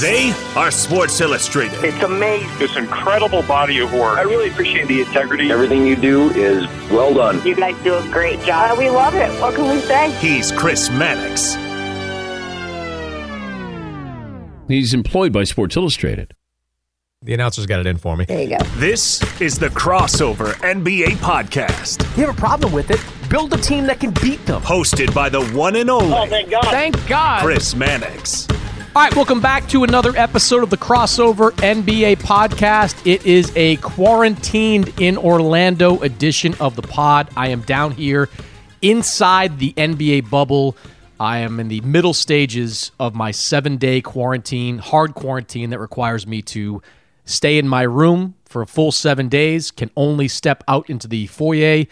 They are Sports Illustrated. It's amazing. This incredible body of work. I really appreciate the integrity. Everything you do is well done. You guys do a great job. We love it. What can we say? He's Chris Mannix. He's employed by Sports Illustrated. The announcers got it in for me. There you go. This is the Crossover NBA Podcast. You have a problem with it? Build a team that can beat them. Hosted by the one and only. Oh, thank God. Thank God. Chris Mannix. All right, welcome back to another episode of the Crossover NBA podcast. It is a quarantined in Orlando edition of the pod. I am down here inside the NBA bubble. I am in the middle stages of my seven day quarantine, hard quarantine that requires me to stay in my room for a full seven days, can only step out into the foyer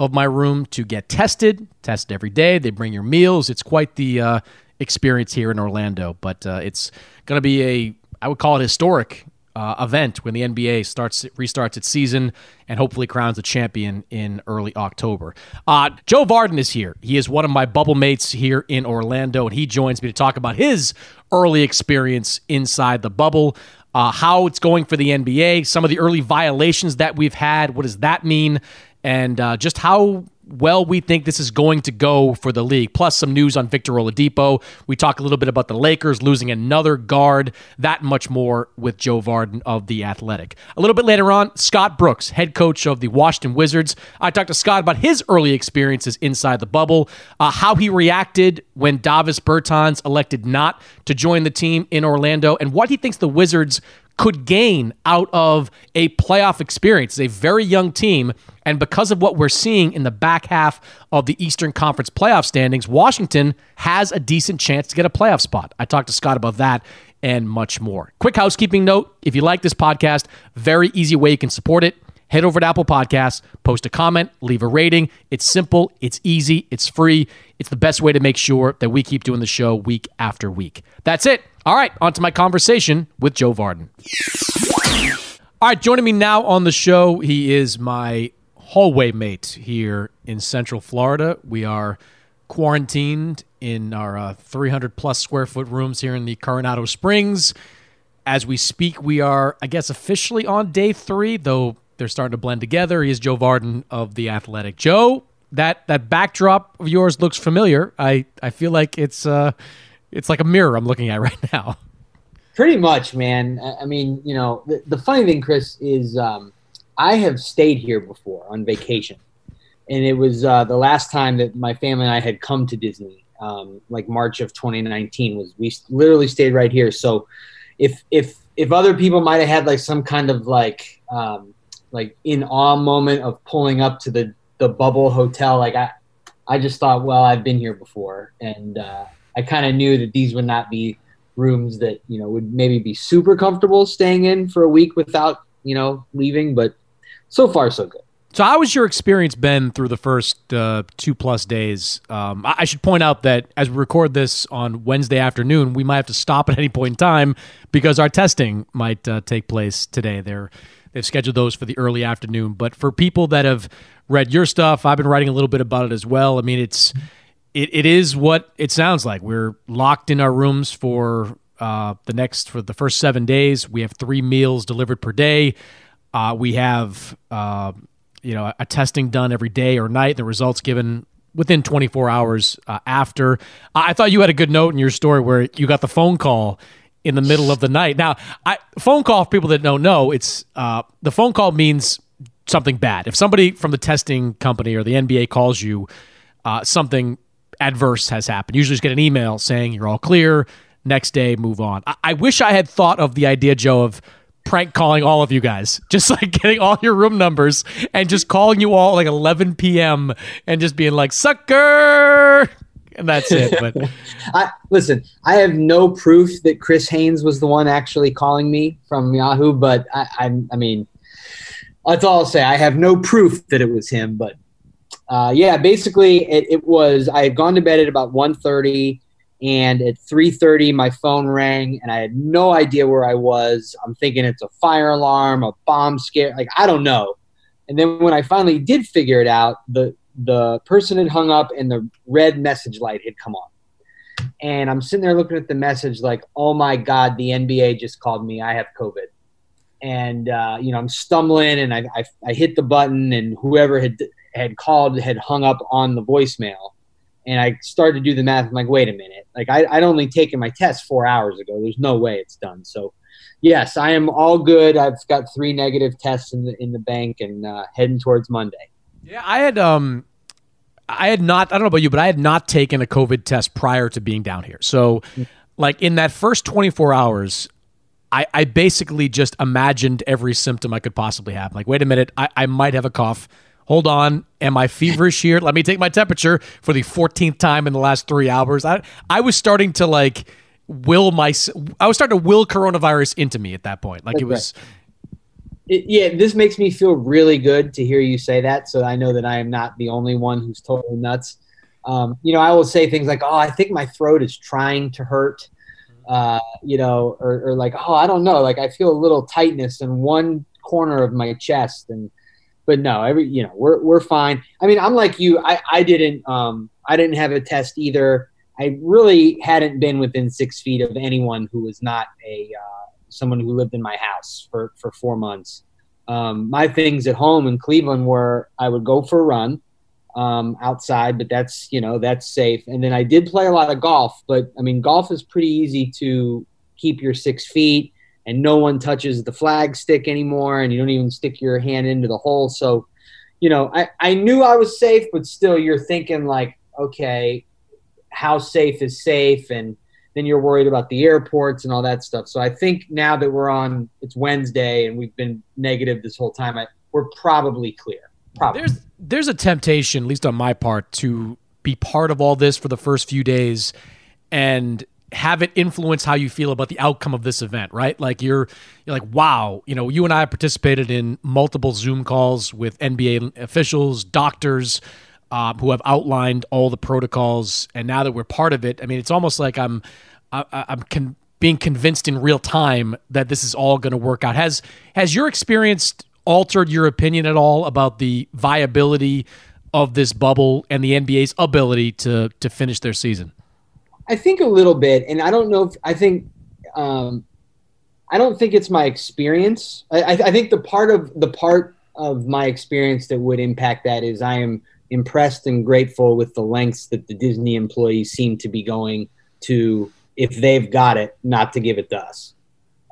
of my room to get tested, test every day. They bring your meals. It's quite the uh, experience here in Orlando, but uh, it's going to be a, I would call it historic uh, event when the NBA starts restarts its season and hopefully crowns a champion in early October. Uh, Joe Vardon is here. He is one of my bubble mates here in Orlando, and he joins me to talk about his early experience inside the bubble. Uh, how it's going for the NBA, some of the early violations that we've had. What does that mean? And uh, just how well we think this is going to go for the league. Plus, some news on Victor Oladipo. We talk a little bit about the Lakers losing another guard. That much more with Joe Vardon of the Athletic. A little bit later on, Scott Brooks, head coach of the Washington Wizards. I talked to Scott about his early experiences inside the bubble, uh, how he reacted when Davis Bertans elected not to join the team in Orlando, and what he thinks the Wizards could gain out of a playoff experience. It's a very young team. And because of what we're seeing in the back half of the Eastern Conference playoff standings, Washington has a decent chance to get a playoff spot. I talked to Scott about that and much more. Quick housekeeping note if you like this podcast, very easy way you can support it. Head over to Apple Podcasts, post a comment, leave a rating. It's simple, it's easy, it's free. It's the best way to make sure that we keep doing the show week after week. That's it. All right, on to my conversation with Joe Vardon. All right, joining me now on the show, he is my hallway mate here in Central Florida. We are quarantined in our uh, 300 plus square foot rooms here in the Coronado Springs. As we speak, we are, I guess, officially on day three, though they're starting to blend together. He is Joe Vardon of the Athletic. Joe, that that backdrop of yours looks familiar. I I feel like it's uh it's like a mirror I'm looking at right now. Pretty much, man. I mean, you know, the, the funny thing, Chris, is um, I have stayed here before on vacation, and it was uh, the last time that my family and I had come to Disney, um, like March of 2019. Was we literally stayed right here. So, if if if other people might have had like some kind of like um, like in awe moment of pulling up to the the bubble hotel, like I I just thought, well, I've been here before, and uh, I kind of knew that these would not be rooms that you know would maybe be super comfortable staying in for a week without you know leaving. But so far, so good. So, how was your experience, been through the first uh, two plus days? Um, I should point out that as we record this on Wednesday afternoon, we might have to stop at any point in time because our testing might uh, take place today. They're they've scheduled those for the early afternoon. But for people that have read your stuff, I've been writing a little bit about it as well. I mean, it's it, it is what it sounds like. We're locked in our rooms for uh, the next for the first seven days. We have three meals delivered per day. Uh, we have uh, you know a testing done every day or night. The results given within 24 hours uh, after. I thought you had a good note in your story where you got the phone call in the middle of the night. Now, I phone call for people that don't know, it's uh, the phone call means something bad. If somebody from the testing company or the NBA calls you, uh, something adverse has happened. Usually, just get an email saying you're all clear. Next day, move on. I, I wish I had thought of the idea, Joe, of prank calling all of you guys, just like getting all your room numbers and just calling you all like 11 p.m. and just being like, sucker. And that's it. But I, listen, I have no proof that Chris Haynes was the one actually calling me from Yahoo, but I, I, I mean, that's all I'll say. I have no proof that it was him, but uh, yeah, basically it, it, was, I had gone to bed at about 1.30 and at 3.30 my phone rang and I had no idea where I was. I'm thinking it's a fire alarm, a bomb scare. Like, I don't know. And then when I finally did figure it out, the, the person had hung up and the red message light had come on. And I'm sitting there looking at the message like, oh my God, the NBA just called me. I have COVID. And, uh, you know, I'm stumbling and I, I, I hit the button and whoever had had called had hung up on the voicemail and I started to do the math. I'm like, wait a minute. Like I, I'd only taken my test four hours ago. There's no way it's done. So yes, I am all good. I've got three negative tests in the in the bank and uh, heading towards Monday. Yeah, I had um I had not I don't know about you, but I had not taken a COVID test prior to being down here. So like in that first 24 hours, I, I basically just imagined every symptom I could possibly have. Like, wait a minute, I, I might have a cough hold on, am I feverish here? Let me take my temperature for the 14th time in the last three hours. I, I was starting to like will my, I was starting to will coronavirus into me at that point. Like it was. It, yeah, this makes me feel really good to hear you say that. So I know that I am not the only one who's totally nuts. Um, you know, I will say things like, "Oh, I think my throat is trying to hurt," uh, you know, or, or like, "Oh, I don't know, like I feel a little tightness in one corner of my chest," and but no, every you know we're we're fine. I mean, I'm like you. I I didn't um I didn't have a test either. I really hadn't been within six feet of anyone who was not a uh, someone who lived in my house for for four months. Um, my things at home in Cleveland were I would go for a run um, outside, but that's you know that's safe. And then I did play a lot of golf, but I mean golf is pretty easy to keep your six feet and no one touches the flag stick anymore and you don't even stick your hand into the hole so you know i, I knew i was safe but still you're thinking like okay how safe is safe and then you're worried about the airports and all that stuff so i think now that we're on it's wednesday and we've been negative this whole time I, we're probably clear probably. there's there's a temptation at least on my part to be part of all this for the first few days and have it influence how you feel about the outcome of this event, right? Like you're you're like, wow, you know, you and I participated in multiple Zoom calls with NBA officials, doctors, uh, who have outlined all the protocols, and now that we're part of it, I mean, it's almost like I'm I, I'm con- being convinced in real time that this is all going to work out. Has has your experience altered your opinion at all about the viability of this bubble and the NBA's ability to to finish their season? I think a little bit, and I don't know if I think um, I don't think it's my experience. I, I, think the part of the part of my experience that would impact that is I am impressed and grateful with the lengths that the Disney employees seem to be going to if they've got it, not to give it to us.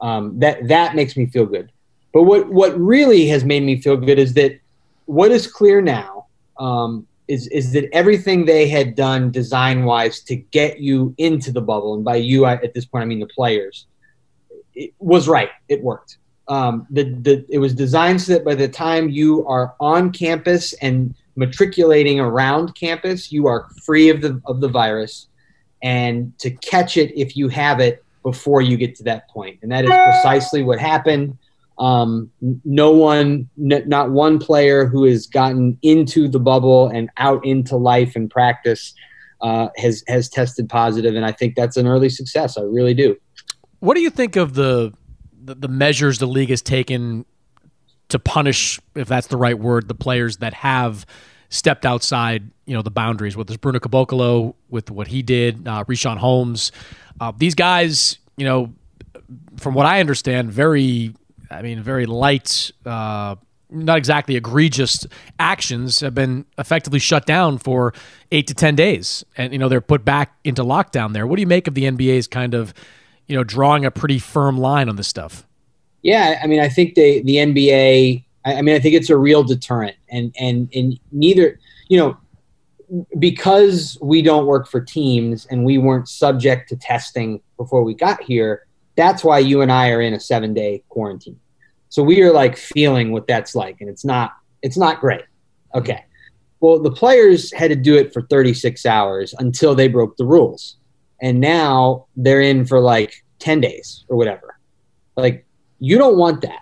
Um, that that makes me feel good. But what what really has made me feel good is that what is clear now um, is is that everything they had done design wise to get you into the bubble, and by you I, at this point I mean the players, it was right. It worked. Um, the, the it was designed so that by the time you are on campus and matriculating around campus, you are free of the of the virus, and to catch it if you have it before you get to that point. And that is precisely what happened. Um, no one, n- not one player who has gotten into the bubble and out into life and practice uh, has has tested positive, and I think that's an early success. I really do. What do you think of the the, the measures the league has taken to punish, if that's the right word, the players that have stepped outside, you know, the boundaries. With this Bruno Caboclo, with what he did, uh, Richaun Holmes, uh, these guys, you know, from what I understand, very I mean, very light, uh, not exactly egregious actions have been effectively shut down for eight to 10 days. And, you know, they're put back into lockdown there. What do you make of the NBA's kind of, you know, drawing a pretty firm line on this stuff? Yeah. I mean, I think they, the NBA, I mean, I think it's a real deterrent. And, and, and neither, you know, because we don't work for teams and we weren't subject to testing before we got here, that's why you and I are in a seven day quarantine. So we are like feeling what that's like, and it's not it's not great. Okay. Well, the players had to do it for 36 hours until they broke the rules. And now they're in for like 10 days or whatever. Like you don't want that.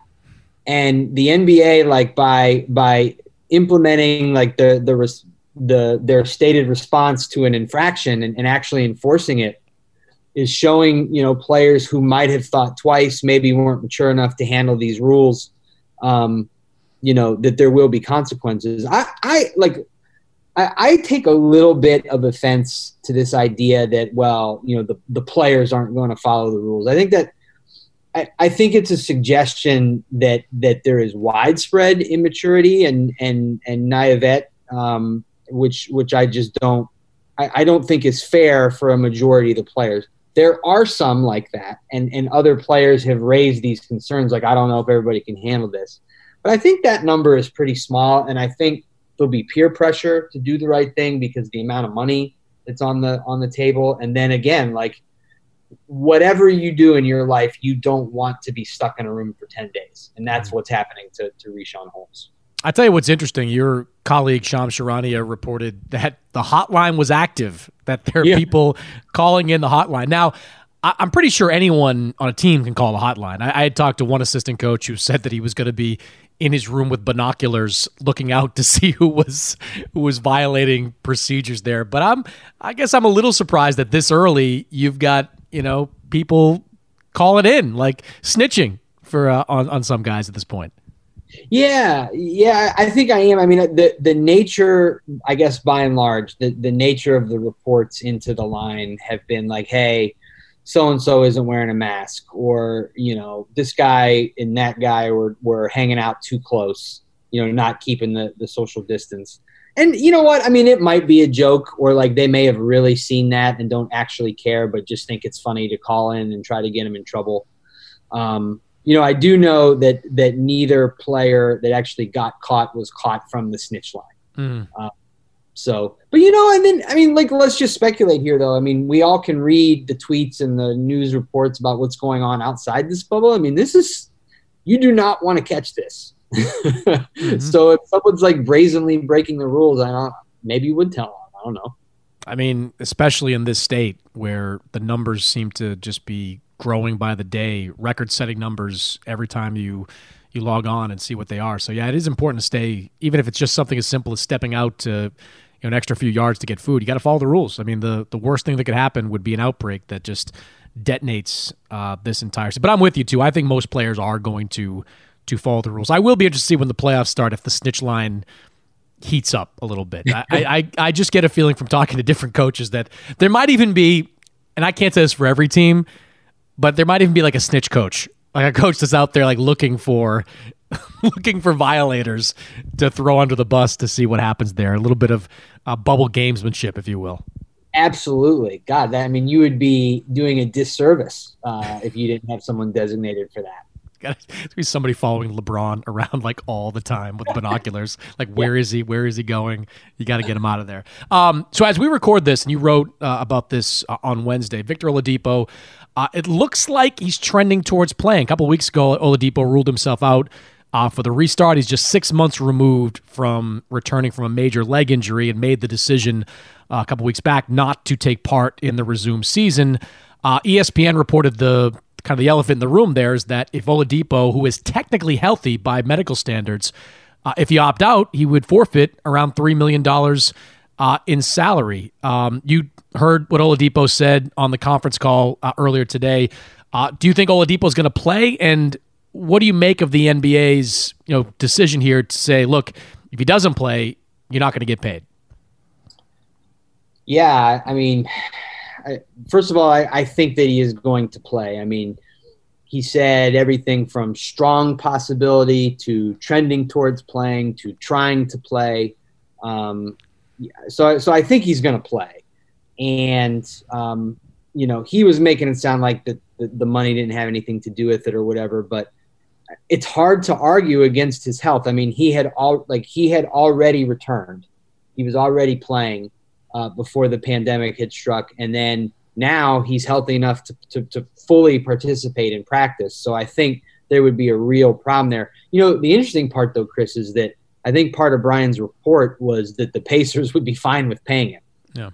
And the NBA like by by implementing like the the the their stated response to an infraction and, and actually enforcing it is showing you know players who might have thought twice, maybe weren't mature enough to handle these rules. Um, you know that there will be consequences. I, I like. I, I take a little bit of offense to this idea that well, you know, the the players aren't going to follow the rules. I think that I, I think it's a suggestion that that there is widespread immaturity and and and naivete, um, which which I just don't I, I, don't think is fair for a majority of the players there are some like that, and and other players have raised these concerns. Like I don't know if everybody can handle this, but I think that number is pretty small, and I think there'll be peer pressure to do the right thing because the amount of money that's on the on the table, and then again, like whatever you do in your life, you don't want to be stuck in a room for ten days, and that's mm-hmm. what's happening to to Richaun Holmes. I tell you what's interesting. Your colleague Shams Charania reported that the hotline was active. That there are yeah. people calling in the hotline. Now, I, am pretty sure anyone on a team can call the hotline. I, I had talked to one assistant coach who said that he was going to be in his room with binoculars, looking out to see who was who was violating procedures there. But I'm, I guess, I'm a little surprised that this early you've got you know people call it in like snitching for uh, on on some guys at this point. Yeah, yeah, I think I am. I mean, the the nature, I guess, by and large, the the nature of the reports into the line have been like, hey, so and so isn't wearing a mask, or you know, this guy and that guy were were hanging out too close, you know, not keeping the the social distance. And you know what? I mean, it might be a joke, or like they may have really seen that and don't actually care, but just think it's funny to call in and try to get them in trouble. Um, you know, I do know that that neither player that actually got caught was caught from the snitch line. Mm. Uh, so, but you know, and then I mean, like, let's just speculate here, though. I mean, we all can read the tweets and the news reports about what's going on outside this bubble. I mean, this is you do not want to catch this. Mm-hmm. So if someone's like brazenly breaking the rules, I don't. Maybe you would tell them. I don't know. I mean, especially in this state where the numbers seem to just be growing by the day, record-setting numbers every time you you log on and see what they are. So yeah, it is important to stay, even if it's just something as simple as stepping out to you know, an extra few yards to get food. You got to follow the rules. I mean, the the worst thing that could happen would be an outbreak that just detonates uh, this entire. City. But I'm with you too. I think most players are going to to follow the rules. I will be interested to see when the playoffs start if the snitch line heats up a little bit. I, I, I just get a feeling from talking to different coaches that there might even be, and I can't say this for every team, but there might even be like a snitch coach, like a coach that's out there like looking for looking for violators to throw under the bus to see what happens there. A little bit of uh, bubble gamesmanship, if you will. Absolutely, God. That, I mean, you would be doing a disservice uh, if you didn't have someone designated for that. Got to be somebody following LeBron around like all the time with binoculars. like, where is he? Where is he going? You got to get him out of there. Um, so as we record this, and you wrote uh, about this uh, on Wednesday, Victor Oladipo. Uh, it looks like he's trending towards playing. A couple weeks ago, Oladipo ruled himself out uh, for the restart. He's just six months removed from returning from a major leg injury and made the decision uh, a couple weeks back not to take part in the resumed season. Uh, ESPN reported the kind of the elephant in the room there is that if Oladipo, who is technically healthy by medical standards, uh, if he opt out, he would forfeit around three million dollars uh, in salary. Um, you heard what Oladipo said on the conference call uh, earlier today. Uh, do you think Oladipo is going to play? And what do you make of the NBA's you know decision here to say, look, if he doesn't play, you're not going to get paid? Yeah, I mean, I, first of all, I, I think that he is going to play. I mean, he said everything from strong possibility to trending towards playing to trying to play. Um, so, so I think he's going to play. And, um, you know, he was making it sound like that the, the money didn't have anything to do with it or whatever, but it's hard to argue against his health. I mean, he had all like he had already returned. He was already playing uh, before the pandemic had struck, and then now he's healthy enough to, to, to fully participate in practice. So I think there would be a real problem there. You know, the interesting part though, Chris, is that I think part of Brian's report was that the Pacers would be fine with paying him. Yeah.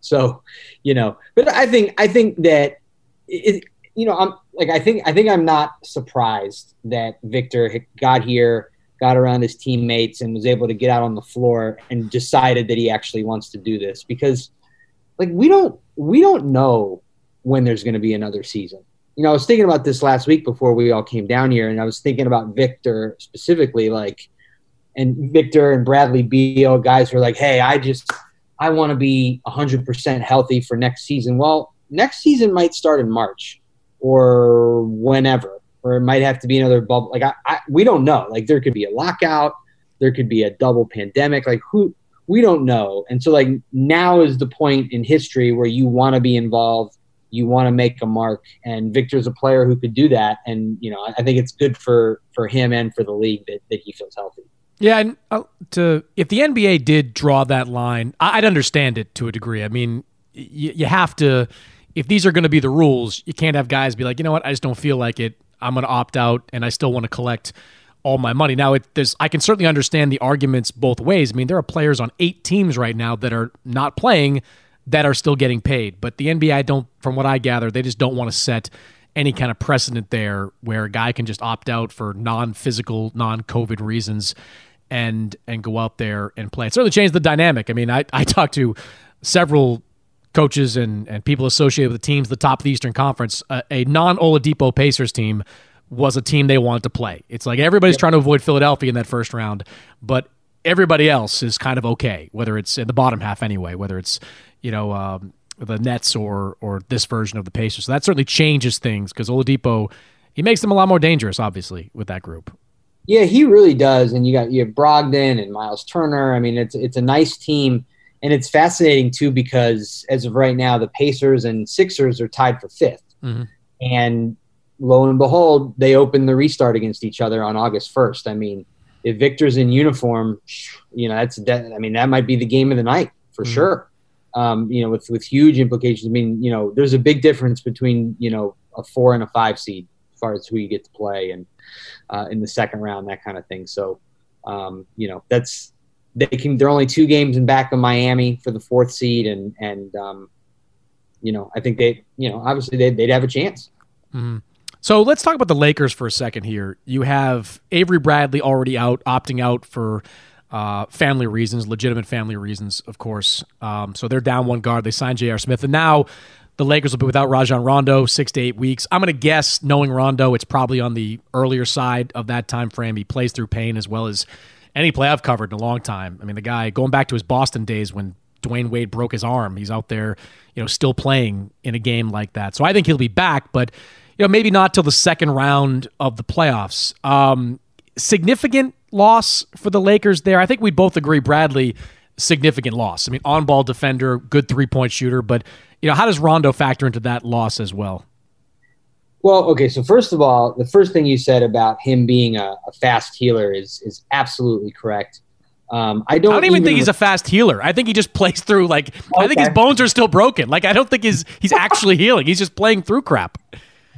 So, you know, but I think I think that it, you know, I'm like I think I think I'm not surprised that Victor got here, got around his teammates, and was able to get out on the floor and decided that he actually wants to do this because, like, we don't we don't know when there's going to be another season. You know, I was thinking about this last week before we all came down here, and I was thinking about Victor specifically, like, and Victor and Bradley Beal, guys were like, hey, I just, I want to be 100% healthy for next season. Well, next season might start in March or whenever, or it might have to be another bubble. Like, I, I we don't know. Like, there could be a lockout, there could be a double pandemic. Like, who, we don't know. And so like now is the point in history where you want to be involved, you want to make a mark and Victor's a player who could do that and you know, I think it's good for for him and for the league that that he feels healthy. Yeah, and uh, to if the NBA did draw that line, I'd understand it to a degree. I mean, you, you have to if these are going to be the rules, you can't have guys be like, "You know what? I just don't feel like it. I'm going to opt out and I still want to collect all my money. Now, it, there's, I can certainly understand the arguments both ways. I mean, there are players on eight teams right now that are not playing that are still getting paid. But the NBA, don't, from what I gather, they just don't want to set any kind of precedent there where a guy can just opt out for non-physical, non-COVID reasons and and go out there and play. It certainly changed the dynamic. I mean, I, I talked to several coaches and, and people associated with the teams, the top of the Eastern Conference, uh, a non Oladipo Pacers team was a team they wanted to play. It's like everybody's yep. trying to avoid Philadelphia in that first round, but everybody else is kind of okay, whether it's in the bottom half anyway, whether it's, you know, um, the Nets or or this version of the Pacers. So that certainly changes things because Oladipo, he makes them a lot more dangerous, obviously, with that group. Yeah, he really does. And you got you have Brogdon and Miles Turner. I mean, it's it's a nice team. And it's fascinating too because as of right now, the Pacers and Sixers are tied for 5th mm-hmm. And lo and behold, they open the restart against each other on August 1st. I mean, if Victor's in uniform, you know, that's that, I mean, that might be the game of the night for mm-hmm. sure. Um, you know, with with huge implications. I mean, you know, there's a big difference between you know a four and a five seed as far as who you get to play and uh, in the second round, that kind of thing. So, um, you know, that's they can. They're only two games in back of Miami for the fourth seed, and and um, you know, I think they, you know, obviously they, would have a chance. Mm-hmm. So let's talk about the Lakers for a second here. You have Avery Bradley already out, opting out for uh, family reasons, legitimate family reasons, of course. Um, so they're down one guard. They signed J.R. Smith, and now the Lakers will be without Rajon Rondo six to eight weeks. I'm going to guess, knowing Rondo, it's probably on the earlier side of that time frame. He plays through pain as well as any play I've covered in a long time. I mean, the guy going back to his Boston days when Dwyane Wade broke his arm, he's out there, you know, still playing in a game like that. So I think he'll be back, but you know, maybe not till the second round of the playoffs. Um, significant loss for the Lakers there. I think we both agree, Bradley. significant loss. I mean, on ball defender, good three point shooter, but you know, how does Rondo factor into that loss as well? Well, okay. So first of all, the first thing you said about him being a, a fast healer is is absolutely correct. Um, I don't. I don't even, even think he's a fast healer. I think he just plays through like okay. I think his bones are still broken. Like I don't think he's he's actually healing. He's just playing through crap.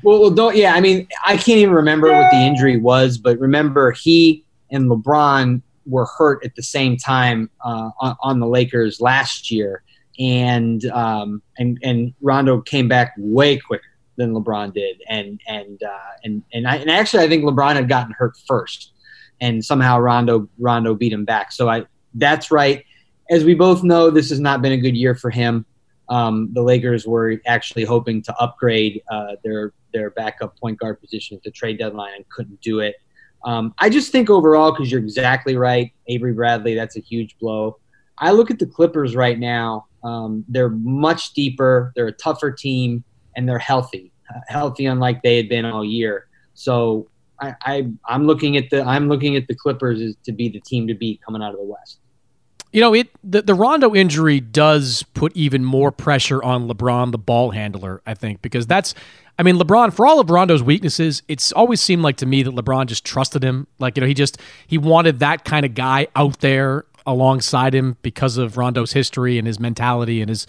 Well, well, don't. Yeah, I mean, I can't even remember what the injury was, but remember he and LeBron were hurt at the same time uh, on, on, the Lakers last year, and um, and and Rondo came back way quicker than LeBron did, and and uh, and and I, and actually I think LeBron had gotten hurt first, and somehow Rondo Rondo beat him back. So I that's right. As we both know, this has not been a good year for him. Um, the Lakers were actually hoping to upgrade uh, their their backup point guard position at the trade deadline and couldn't do it. Um, I just think overall, because you're exactly right, Avery Bradley, that's a huge blow. I look at the Clippers right now. Um, they're much deeper. They're a tougher team, and they're healthy, healthy unlike they had been all year. So I, I, I'm looking at the I'm looking at the Clippers as to be the team to beat coming out of the West. You know, it the, the Rondo injury does put even more pressure on LeBron, the ball handler, I think, because that's I mean, LeBron, for all of Rondo's weaknesses, it's always seemed like to me that LeBron just trusted him. Like, you know, he just he wanted that kind of guy out there alongside him because of Rondo's history and his mentality and his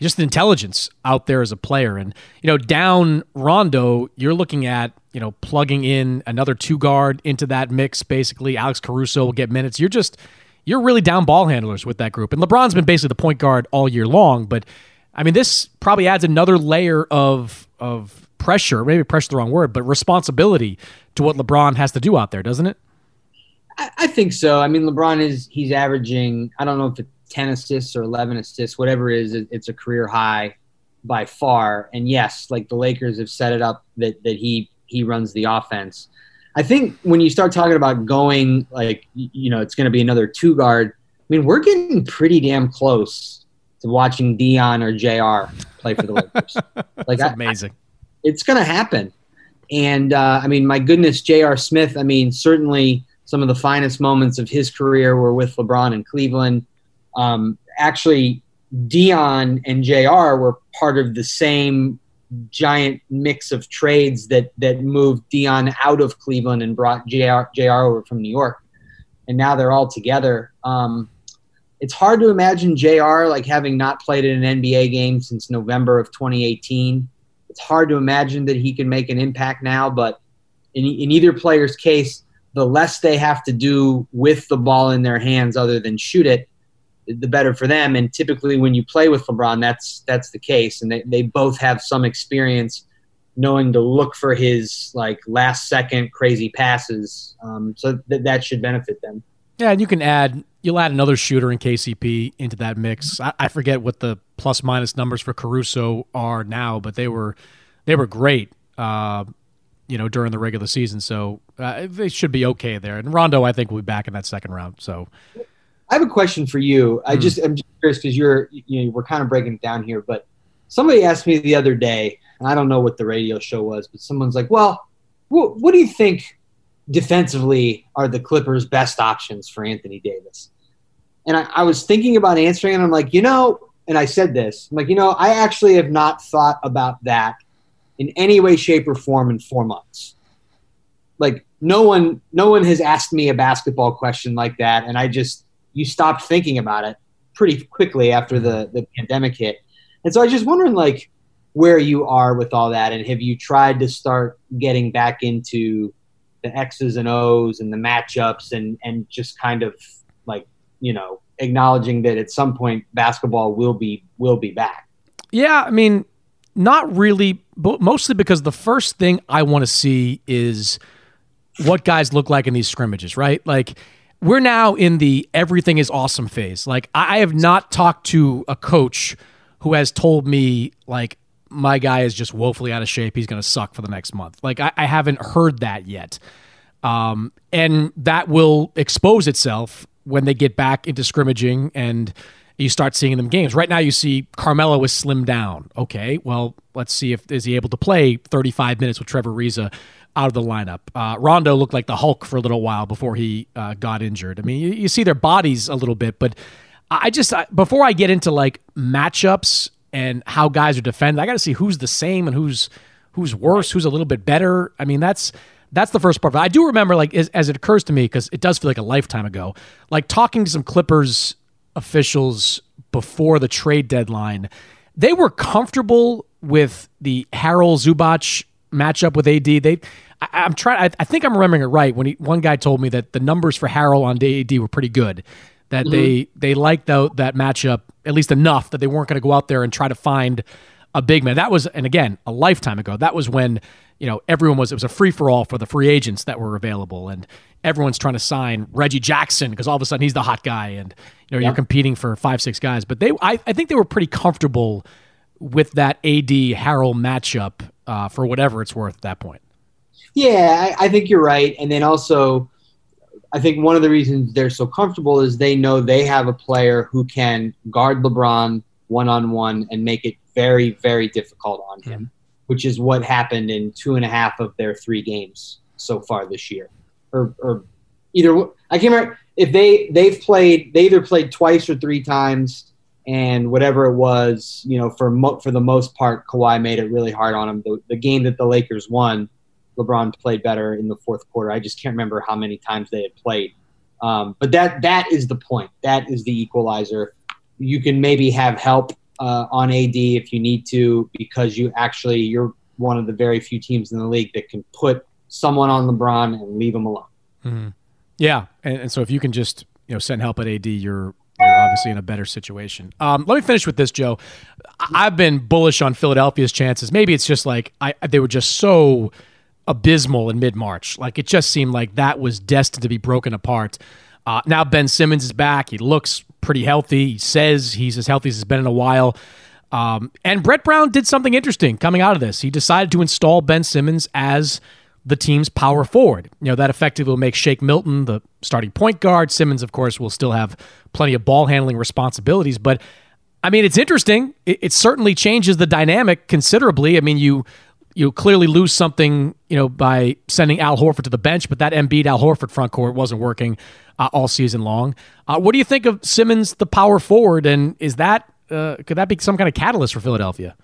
just intelligence out there as a player. And, you know, down Rondo, you're looking at, you know, plugging in another two guard into that mix, basically. Alex Caruso will get minutes. You're just, you're really down ball handlers with that group. And LeBron's been basically the point guard all year long. But, I mean, this probably adds another layer of, of, pressure maybe pressure the wrong word but responsibility to what lebron has to do out there doesn't it I, think so. I mean, LeBron is he's averaging. I don't know if it, 10 assists or 11 assists, whatever it is, it's a career high by far. And yes, like the Lakers have set it up that, that he, he runs the offense. I think when you start talking about going, like, you know, it's going to be another two guard. I mean, we're getting pretty damn close to watching Dion or JR play for the Lakers. like, That's amazing. I, it's going to happen. And uh, I mean, my goodness, Jr. Smith, I mean, certainly some of the finest moments of his career were with LeBron in Cleveland. Um, actually, Dion and JR were part of the same giant mix of trades that that moved Dion out of Cleveland and brought Jr. Jr. over from New York, and now they're all together. Um, it's hard to imagine Jr. like having not played in an NBA game since November of 2018. It's hard to imagine that he can make an impact now, but in, in either player's case, the less they have to do with the ball in their hands other than shoot it, the better for them. And typically, when you play with LeBron, that's that's the case. And they, they both have some experience knowing to look for his like last second crazy passes. Um, so th- that should benefit them. Yeah, and you can add you'll add another shooter in KCP into that mix. I, I, forget what the plus minus numbers for Caruso are now, but they were they were great. Uh, you know, during the regular season, so uh, they should be okay there. And Rondo, I think, will be back in that second round. So, I have a question for you. I hmm. just I'm just curious because you're you know we're kind of breaking it down here, but somebody asked me the other day, and I don't know what the radio show was, but someone's like, "Well, what, what do you think defensively are the Clippers' best options for Anthony Davis? And I, I, was thinking about answering, and I'm like, you know, and I said this, I'm like, you know, I actually have not thought about that in any way, shape, or form in four months. Like no one, no one has asked me a basketball question like that, and I just you stopped thinking about it pretty quickly after the mm-hmm. the pandemic hit, and so I was just wondering like where you are with all that, and have you tried to start getting back into the X's and O's and the matchups and and just kind of like you know acknowledging that at some point basketball will be will be back. Yeah, I mean, not really, but mostly because the first thing I want to see is what guys look like in these scrimmages, right? Like we're now in the everything is awesome phase. Like I have not talked to a coach who has told me like my guy is just woefully out of shape. He's going to suck for the next month. Like I, I haven't heard that yet. Um, and that will expose itself when they get back into scrimmaging and you start seeing them games. Right now, you see Carmelo is slimmed down. Okay, well, let's see if is he able to play 35 minutes with Trevor Ariza out of the lineup. Uh, Rondo looked like the Hulk for a little while before he uh, got injured. I mean, you, you see their bodies a little bit, but I just before I get into like matchups and how guys are defended, I got to see who's the same and who's who's worse, who's a little bit better. I mean, that's that's the first part. But I do remember, like, as, as it occurs to me, because it does feel like a lifetime ago, like talking to some Clippers officials before the trade deadline, they were comfortable with the Harrell Zubac matchup with AD. They, I, am trying. I, I, think I'm remembering it right. When he, one guy told me that the numbers for Harrell on AD were pretty good. That mm-hmm. they they liked the, that matchup at least enough that they weren't going to go out there and try to find a big man. That was, and again, a lifetime ago. That was when you know, everyone was, it was a free for all for the free agents that were available. And everyone's trying to sign Reggie Jackson because all of a sudden he's the hot guy. And, you know, yeah. you're competing for five, six guys. But they, I, I think they were pretty comfortable with that AD Harrell matchup uh, for whatever it's worth at that point. Yeah, I, I think you're right. And then also, I think one of the reasons they're so comfortable is they know they have a player who can guard LeBron one on one and make it very, very difficult on him. Mm-hmm which is what happened in two and a half of their three games so far this year, or, or either I can't remember if they they've played they either played twice or three times, and whatever it was, you know, for mo- for the most part, Kawhi made it really hard on him. The, the game that the Lakers won, LeBron played better in the fourth quarter. I just can't remember how many times they had played. Um, but that that is the point. That is the equalizer. You can maybe have help uh, on AD if you need to, because you actually you're one of the very few teams in the league that can put someone on LeBron and leave him alone. Mm-hmm. Yeah, and, and, so if you can just you know send help at AD, you're you're obviously in a better situation. Um, let me finish with this, Joe. I've been bullish on Philadelphia's chances. Maybe it's just like I they were just so abysmal in mid March. Like it just seemed like that was destined to be broken apart. Uh, now Ben Simmons is back. He looks pretty healthy. He says he's as healthy as he's been in a while. Um, and Brett Brown did something interesting coming out of this. He decided to install Ben Simmons as the team's power forward. You know, that effectively will make Shake Milton the starting point guard. Simmons, of course, will still have plenty of ball handling responsibilities. But I mean, it's interesting. It, it certainly changes the dynamic considerably. I mean, you you clearly lose something, you know, by sending Al Horford to the bench, but that Embiid Al Horford front court wasn't working uh, all season long. Uh, what do you think of Simmons, the power forward, and is that uh, could that be some kind of catalyst for Philadelphia?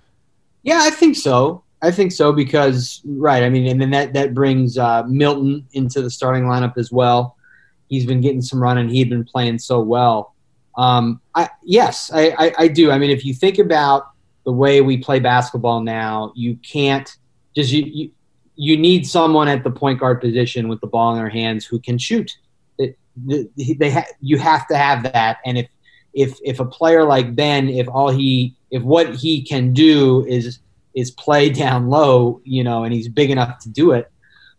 Yeah, I think so. I think so because right. I mean, and then that that brings uh, Milton into the starting lineup as well. He's been getting some run, and he'd been playing so well. Um, I, yes, I, I, I do. I mean, if you think about the way we play basketball now, you can't just you, you you need someone at the point guard position with the ball in their hands who can shoot they ha- you have to have that. And if if if a player like Ben, if all he if what he can do is is play down low, you know, and he's big enough to do it,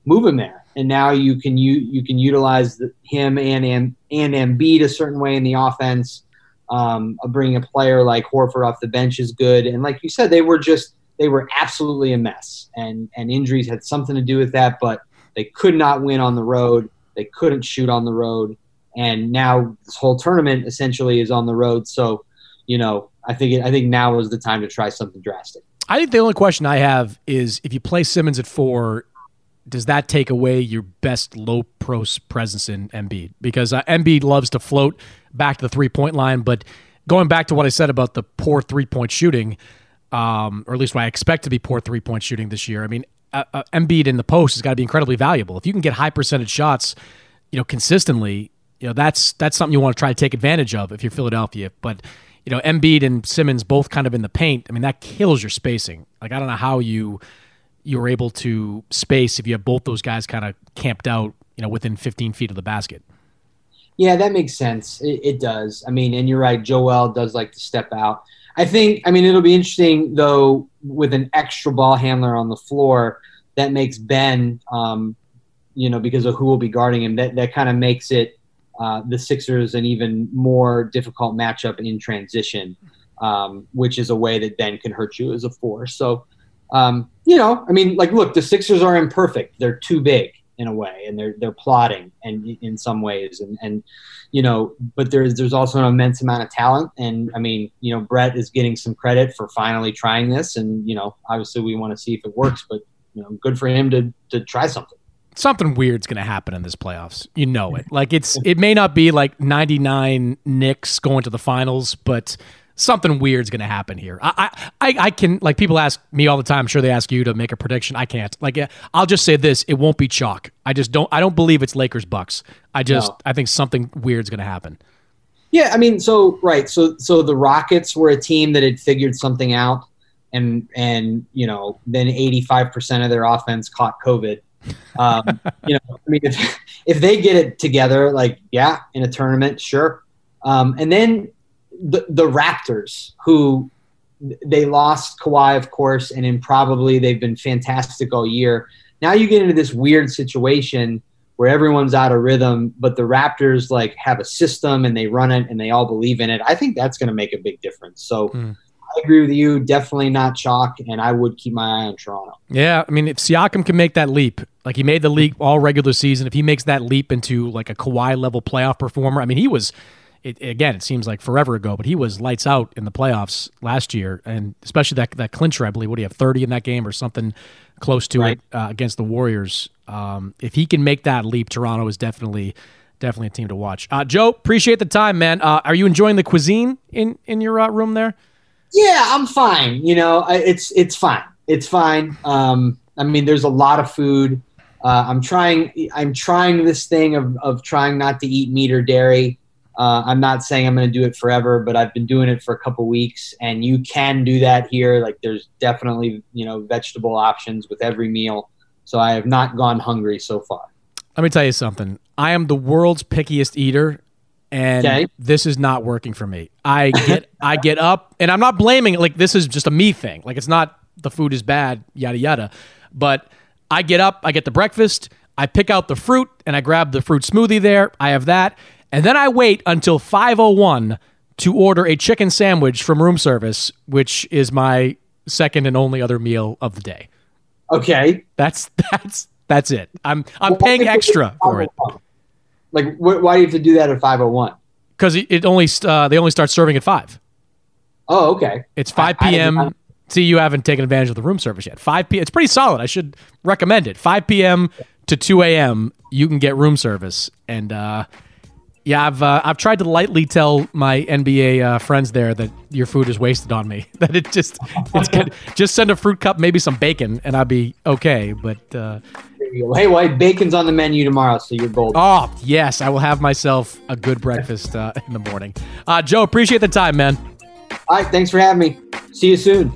move him there. And now you can you you can utilize the, him and and and Embiid a certain way in the offense. Um, bringing a player like Horford off the bench is good. And like you said, they were just they were absolutely a mess, and and injuries had something to do with that. But they could not win on the road. They couldn't shoot on the road, and now this whole tournament essentially is on the road. So, you know, I think I think now is the time to try something drastic. I think the only question I have is if you play Simmons at four, does that take away your best low post presence in Embiid? Because uh, Embiid loves to float back to the three point line, but going back to what I said about the poor three point shooting, um, or at least what I expect to be poor three point shooting this year. I mean, uh, uh, Embiid in the post has got to be incredibly valuable. If you can get high percentage shots, you know, consistently, you know, that's that's something you want to try to take advantage of if you're Philadelphia. But you know, Embiid and Simmons both kind of in the paint. I mean, that kills your spacing. Like I don't know how you you're able to space if you have both those guys kind of camped out, you know, within 15 feet of the basket. Yeah, that makes sense. It, it does. I mean, and you're right. Joel does like to step out. I think, I mean, it'll be interesting though with an extra ball handler on the floor that makes Ben, um, you know, because of who will be guarding him, that, that kind of makes it uh, the Sixers an even more difficult matchup in transition, um, which is a way that Ben can hurt you as a four. So, um, you know, I mean, like, look, the Sixers are imperfect. They're too big in a way, and they're they're plotting and in some ways, and and you know, but there's there's also an immense amount of talent, and I mean, you know, Brett is getting some credit for finally trying this, and you know, obviously we want to see if it works, but you know, good for him to to try something. Something weird's going to happen in this playoffs. You know it. Like it's it may not be like 99 Knicks going to the finals, but something weird's going to happen here. I, I I can like people ask me all the time. I'm sure they ask you to make a prediction. I can't. Like I'll just say this: it won't be chalk. I just don't. I don't believe it's Lakers Bucks. I just no. I think something weird's going to happen. Yeah, I mean, so right, so so the Rockets were a team that had figured something out, and and you know then 85 percent of their offense caught COVID. Um, you know, I mean, if if they get it together, like yeah, in a tournament, sure. Um, and then the the Raptors, who they lost Kawhi, of course, and then probably they've been fantastic all year. Now you get into this weird situation where everyone's out of rhythm, but the Raptors like have a system and they run it and they all believe in it. I think that's going to make a big difference. So mm. I agree with you. Definitely not chalk, and I would keep my eye on Toronto. Yeah, I mean, if Siakam can make that leap, like he made the league all regular season, if he makes that leap into like a Kawhi level playoff performer, I mean, he was. It, again, it seems like forever ago, but he was lights out in the playoffs last year, and especially that that clincher. I believe what do you have thirty in that game or something close to right. it uh, against the Warriors. Um, if he can make that leap, Toronto is definitely definitely a team to watch. Uh, Joe, appreciate the time, man. Uh, are you enjoying the cuisine in in your uh, room there? Yeah, I'm fine. You know, it's it's fine. It's fine. Um, I mean, there's a lot of food. Uh, I'm trying. I'm trying this thing of of trying not to eat meat or dairy. Uh, I'm not saying I'm going to do it forever, but I've been doing it for a couple weeks, and you can do that here. Like, there's definitely you know vegetable options with every meal. So I have not gone hungry so far. Let me tell you something. I am the world's pickiest eater, and okay. this is not working for me. I get I get up, and I'm not blaming. Like this is just a me thing. Like it's not the food is bad, yada yada. But I get up, I get the breakfast, I pick out the fruit, and I grab the fruit smoothie there. I have that, and then I wait until 5:01 to order a chicken sandwich from room service, which is my second and only other meal of the day. Okay, that's that's that's it. I'm I'm well, paying extra for it. Like, wh- why do you have to do that at 5:01? Because it only uh, they only start serving at five. Oh, okay. It's 5 p.m. See, you haven't taken advantage of the room service yet. 5 p.m. It's pretty solid. I should recommend it. 5 p.m. to 2 a.m. You can get room service, and uh, yeah, I've uh, I've tried to lightly tell my NBA uh, friends there that your food is wasted on me. that it just it's good. just send a fruit cup, maybe some bacon, and I'll be okay. But uh, hey, white bacon's on the menu tomorrow, so you're golden. Oh yes, I will have myself a good breakfast uh, in the morning. Uh, Joe, appreciate the time, man. All right, thanks for having me. See you soon.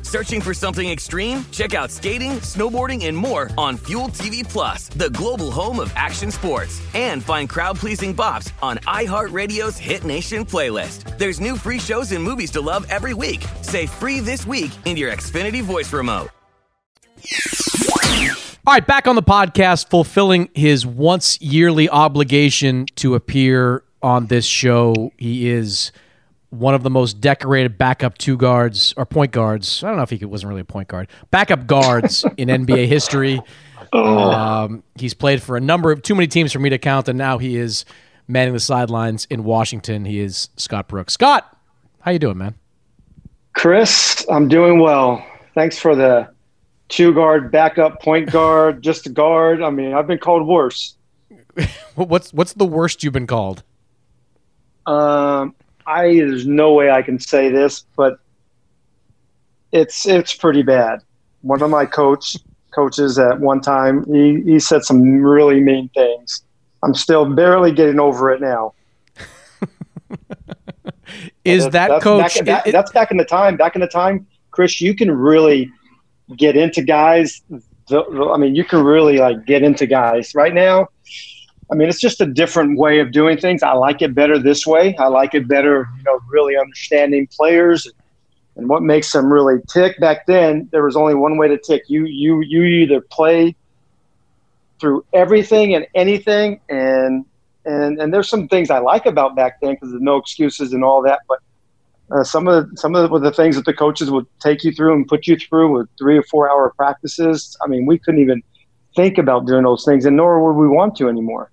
Searching for something extreme? Check out skating, snowboarding, and more on Fuel TV Plus, the global home of action sports. And find crowd-pleasing bops on iHeartRadio's Hit Nation playlist. There's new free shows and movies to love every week. Say free this week in your Xfinity voice remote. All right, back on the podcast, fulfilling his once yearly obligation to appear on this show. He is one of the most decorated backup two guards or point guards. I don't know if he wasn't really a point guard. Backup guards in NBA history. Um, he's played for a number of too many teams for me to count, and now he is manning the sidelines in Washington. He is Scott Brooks. Scott, how you doing, man? Chris, I'm doing well. Thanks for the two guard, backup point guard, just a guard. I mean, I've been called worse. what's what's the worst you've been called? Um, I there's no way I can say this, but it's it's pretty bad. One of my coach coaches at one time he, he said some really mean things. I'm still barely getting over it now. Is that that's coach? Back, that, it- that's back in the time. Back in the time, Chris, you can really get into guys. The- I mean, you can really like get into guys. Right now, I mean, it's just a different way of doing things. I like it better this way. I like it better, you know, really understanding players and what makes them really tick. Back then, there was only one way to tick. You you you either play through everything and anything, and and and there's some things I like about back then because there's no excuses and all that. But uh, some of the, some of the things that the coaches would take you through and put you through with three or four hour practices. I mean, we couldn't even think about doing those things, and nor would we want to anymore.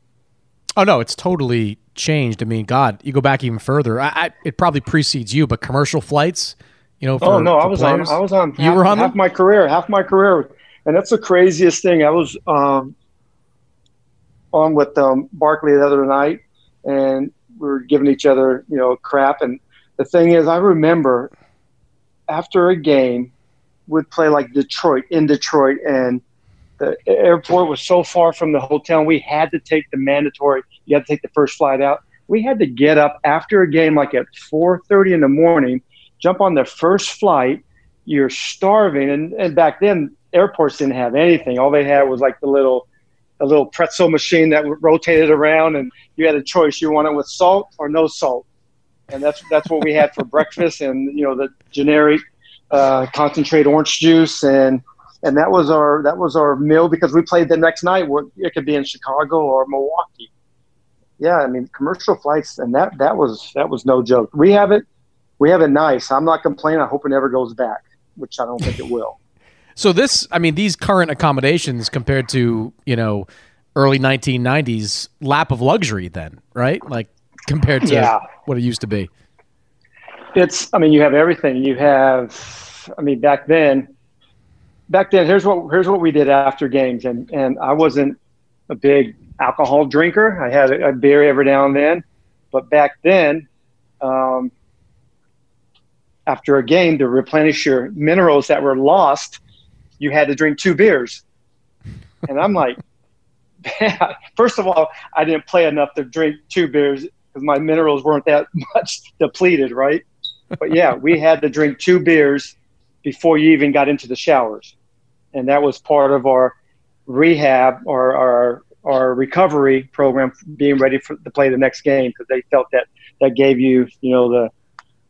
Oh no, it's totally changed. I mean, God, you go back even further. I, I, it probably precedes you, but commercial flights. You know, for, oh no, I was players? on. I was on. You half, were on half them? my career. Half my career, and that's the craziest thing. I was um, on with um, Barkley the other night, and we were giving each other, you know, crap. And the thing is, I remember after a game, we'd play like Detroit in Detroit, and the airport was so far from the hotel. We had to take the mandatory. You had to take the first flight out. We had to get up after a game, like at 4:30 in the morning, jump on the first flight. You're starving, and, and back then airports didn't have anything. All they had was like the little, a little pretzel machine that rotated around, and you had a choice: you want it with salt or no salt. And that's that's what we had for breakfast, and you know the generic uh, concentrate orange juice, and and that was our that was our meal because we played the next night. It could be in Chicago or Milwaukee. Yeah, I mean commercial flights, and that that was that was no joke. We have it, we have it nice. I'm not complaining. I hope it never goes back, which I don't think it will. So this, I mean, these current accommodations compared to you know early 1990s lap of luxury, then right? Like compared to Yeah. what it used to be. It's, I mean, you have everything. You have, I mean, back then, back then, here's what here's what we did after games, and and I wasn't a big alcohol drinker. I had a, a beer every now and then, but back then, um, after a game, to replenish your minerals that were lost, you had to drink two beers, and I'm like. First of all, I didn't play enough to drink two beers because my minerals weren't that much depleted, right? But yeah, we had to drink two beers before you even got into the showers, and that was part of our rehab or our our recovery program, being ready for, to play the next game because they felt that that gave you, you know, the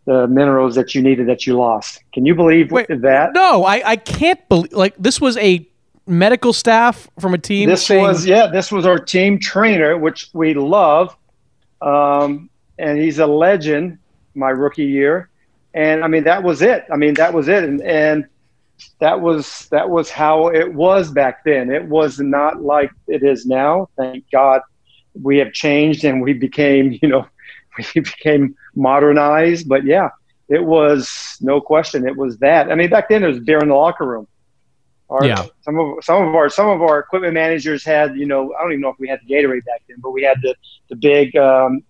the minerals that you needed that you lost. Can you believe that? No, I, I can't believe like this was a medical staff from a team. This saying- was yeah, this was our team trainer, which we love, um, and he's a legend. My rookie year, and I mean that was it. I mean that was it, and and that was that was how it was back then. It was not like it is now. Thank God, we have changed and we became you know we became modernized. But yeah, it was no question. It was that. I mean back then there was beer in the locker room. Our, Yeah. Some of some of our some of our equipment managers had you know I don't even know if we had the Gatorade back then, but we had the the big um,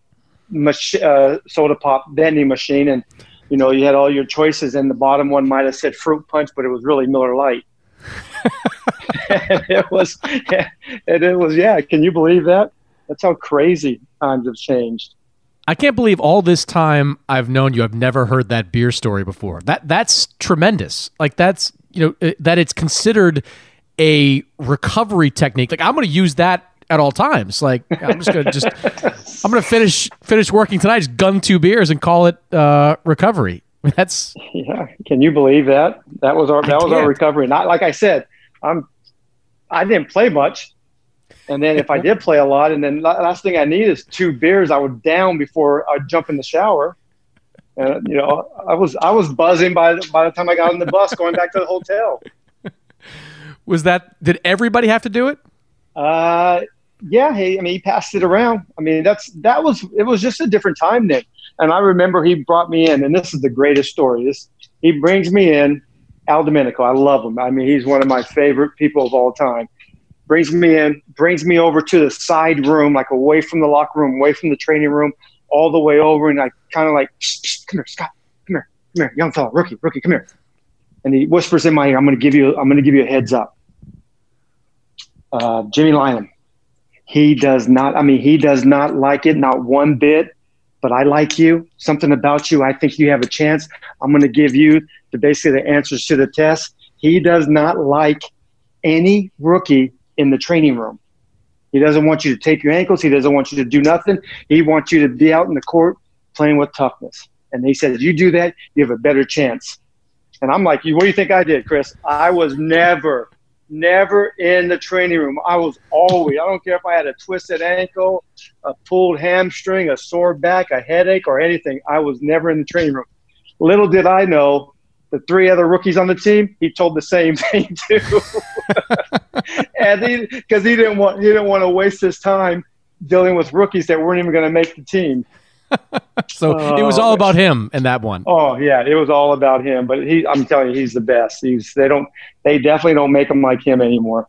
mach- uh, soda pop vending machine, and you know you had all your choices, and the bottom one might have said fruit punch, but it was really Miller Lite. and it was, and it was, yeah. Can you believe that? That's how crazy times have changed. I can't believe all this time I've known you, I've never heard that beer story before. That that's tremendous. Like that's you know that it's considered a recovery technique. Like I'm going to use that at all times. Like I'm just going to just I'm to finish finish working tonight, just gun two beers and call it uh, recovery. That's yeah. Can you believe that? That was our that was our recovery. Not like I said, I'm I didn't play much. And then if I did play a lot, and then last thing I need is two beers, I would down before I jump in the shower. And you know, I was I was buzzing by the, by the time I got on the bus going back to the hotel. Was that did everybody have to do it? Uh, yeah. Hey, I mean, he passed it around. I mean, that's that was it was just a different time then. And I remember he brought me in, and this is the greatest story. This he brings me in, Al Domenico. I love him. I mean, he's one of my favorite people of all time brings me in, brings me over to the side room, like away from the locker room, away from the training room, all the way over. And I kind of like, come here, Scott, come here, come here, young fellow, rookie, rookie, come here. And he whispers in my ear, I'm going to give you, I'm going to give you a heads up. Uh, Jimmy Lynam, he does not, I mean, he does not like it, not one bit, but I like you, something about you. I think you have a chance. I'm going to give you the basically the answers to the test. He does not like any rookie in the training room. He doesn't want you to tape your ankles. He doesn't want you to do nothing. He wants you to be out in the court playing with toughness. And he said, you do that, you have a better chance. And I'm like, what do you think I did, Chris? I was never, never in the training room. I was always, I don't care if I had a twisted ankle, a pulled hamstring, a sore back, a headache, or anything. I was never in the training room. Little did I know the three other rookies on the team, he told the same thing too. and he because he didn't want he didn't want to waste his time dealing with rookies that weren't even going to make the team. so uh, it was all about him in that one. Oh yeah, it was all about him. But he, I'm telling you, he's the best. He's they don't they definitely don't make him like him anymore.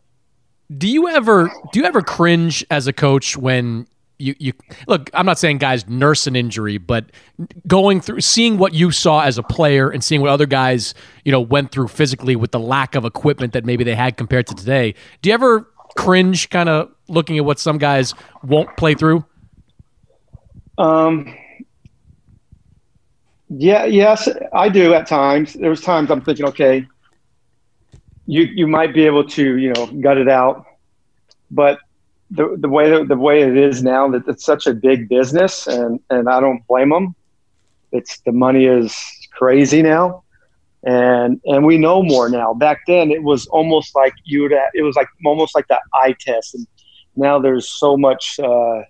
Do you ever do you ever cringe as a coach when you you look i'm not saying guys nurse an injury but going through seeing what you saw as a player and seeing what other guys you know went through physically with the lack of equipment that maybe they had compared to today do you ever cringe kind of looking at what some guys won't play through um yeah yes i do at times there's times i'm thinking okay you you might be able to you know gut it out but the, the way the way it is now that it's such a big business and and I don't blame them. It's the money is crazy now, and and we know more now. Back then it was almost like you would it was like almost like that eye test, and now there's so much uh,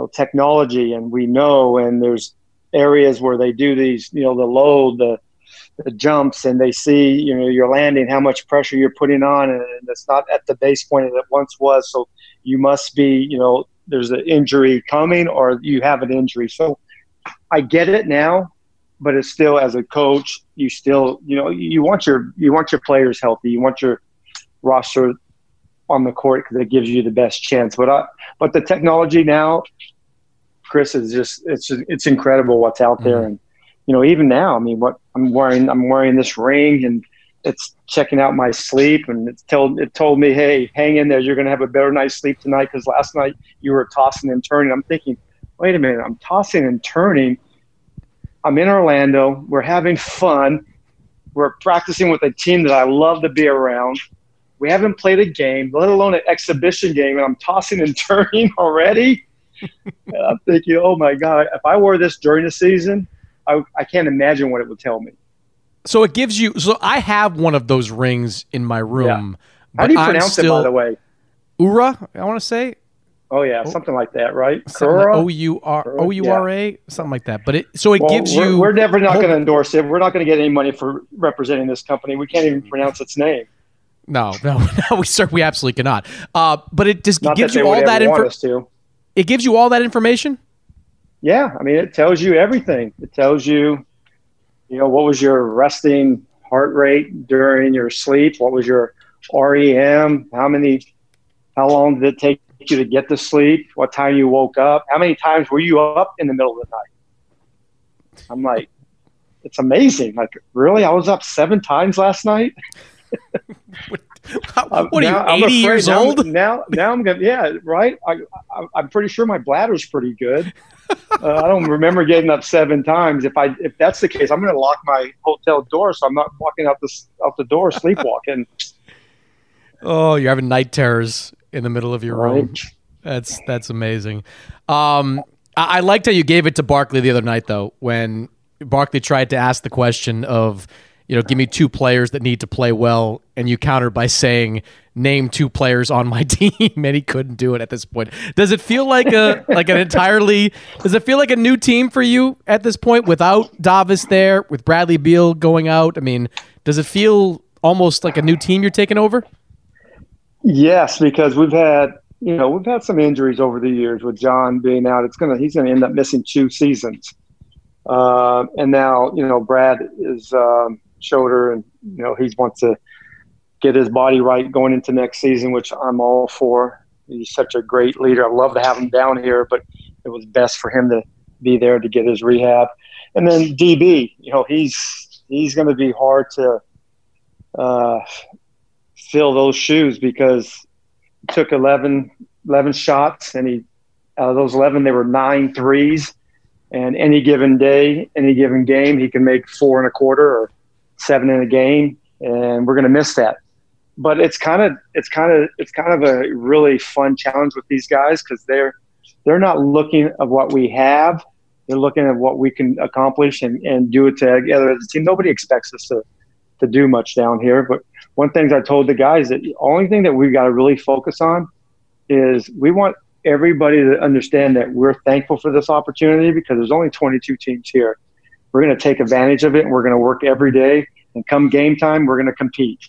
know, technology, and we know, and there's areas where they do these you know the load the the jumps and they see you know your landing how much pressure you're putting on and it's not at the base point that it once was so you must be, you know, there's an injury coming or you have an injury. So I get it now, but it's still as a coach, you still, you know, you want your you want your players healthy. You want your roster on the court because it gives you the best chance. But I, but the technology now, Chris is just it's it's incredible what's out there, mm-hmm. and you know even now, I mean, what I'm wearing, I'm wearing this ring, and it's checking out my sleep and it told it told me, hey, hang in there. You're going to have a better night's sleep tonight because last night you were tossing and turning. I'm thinking, wait a minute, I'm tossing and turning. I'm in Orlando. We're having fun. We're practicing with a team that I love to be around. We haven't played a game, let alone an exhibition game, and I'm tossing and turning already. I'm thinking, oh my God, if I wore this during the season, I, I can't imagine what it would tell me. So it gives you. So I have one of those rings in my room. Yeah. How do you pronounce still, it, by the way? Oura, I want to say. Oh yeah, something like that, right? O U R O U R A, something like that. But it so it well, gives we're, you. We're never not going to endorse it. We're not going to get any money for representing this company. We can't even pronounce its name. No, no, no. We sir, we absolutely cannot. Uh, but it just not gives you all that information. It gives you all that information. Yeah, I mean, it tells you everything. It tells you you know, what was your resting heart rate during your sleep? What was your REM? How many, how long did it take you to get to sleep? What time you woke up? How many times were you up in the middle of the night? I'm like, it's amazing. Like, really? I was up seven times last night? what are you, 80 years now, old? Now, now I'm gonna, yeah, right. I, I, I'm pretty sure my bladder's pretty good. Uh, I don't remember getting up seven times. If I, if that's the case, I'm gonna lock my hotel door so I'm not walking out the out the door sleepwalking. Oh, you're having night terrors in the middle of your Right. room. That's that's amazing. Um, I, I liked how you gave it to Barkley the other night, though, when Barkley tried to ask the question of, you know, give me two players that need to play well, and you countered by saying, name two players on my team, and he couldn't do it at this point. Does it feel like a like an entirely? Does it feel like a new team for you at this point without Davis there, with Bradley Beal going out? I mean, does it feel almost like a new team you're taking over? Yes, because we've had you know we've had some injuries over the years with John being out. It's gonna he's gonna end up missing two seasons, uh, and now you know Brad is um, shoulder and you know he wants to get his body right going into next season, which I'm all for. He's such a great leader. I love to have him down here, but it was best for him to be there to get his rehab. And then DB, you know, he's he's going to be hard to uh, fill those shoes because he took 11, 11 shots and he out of those 11 there were nine threes and any given day any given game he can make four and a quarter or seven in a game and we're going to miss that. But it's kind of it's kind of it's kind of a really fun challenge with these guys because they're they're not looking at what we have. They're looking at what we can accomplish and, and do it together as a team. Nobody expects us to to do much down here but one thing I told the guys that the only thing that we've got to really focus on is we want everybody to understand that we're thankful for this opportunity because there's only 22 teams here. We're going to take advantage of it and we're going to work every day. And come game time, we're going to compete.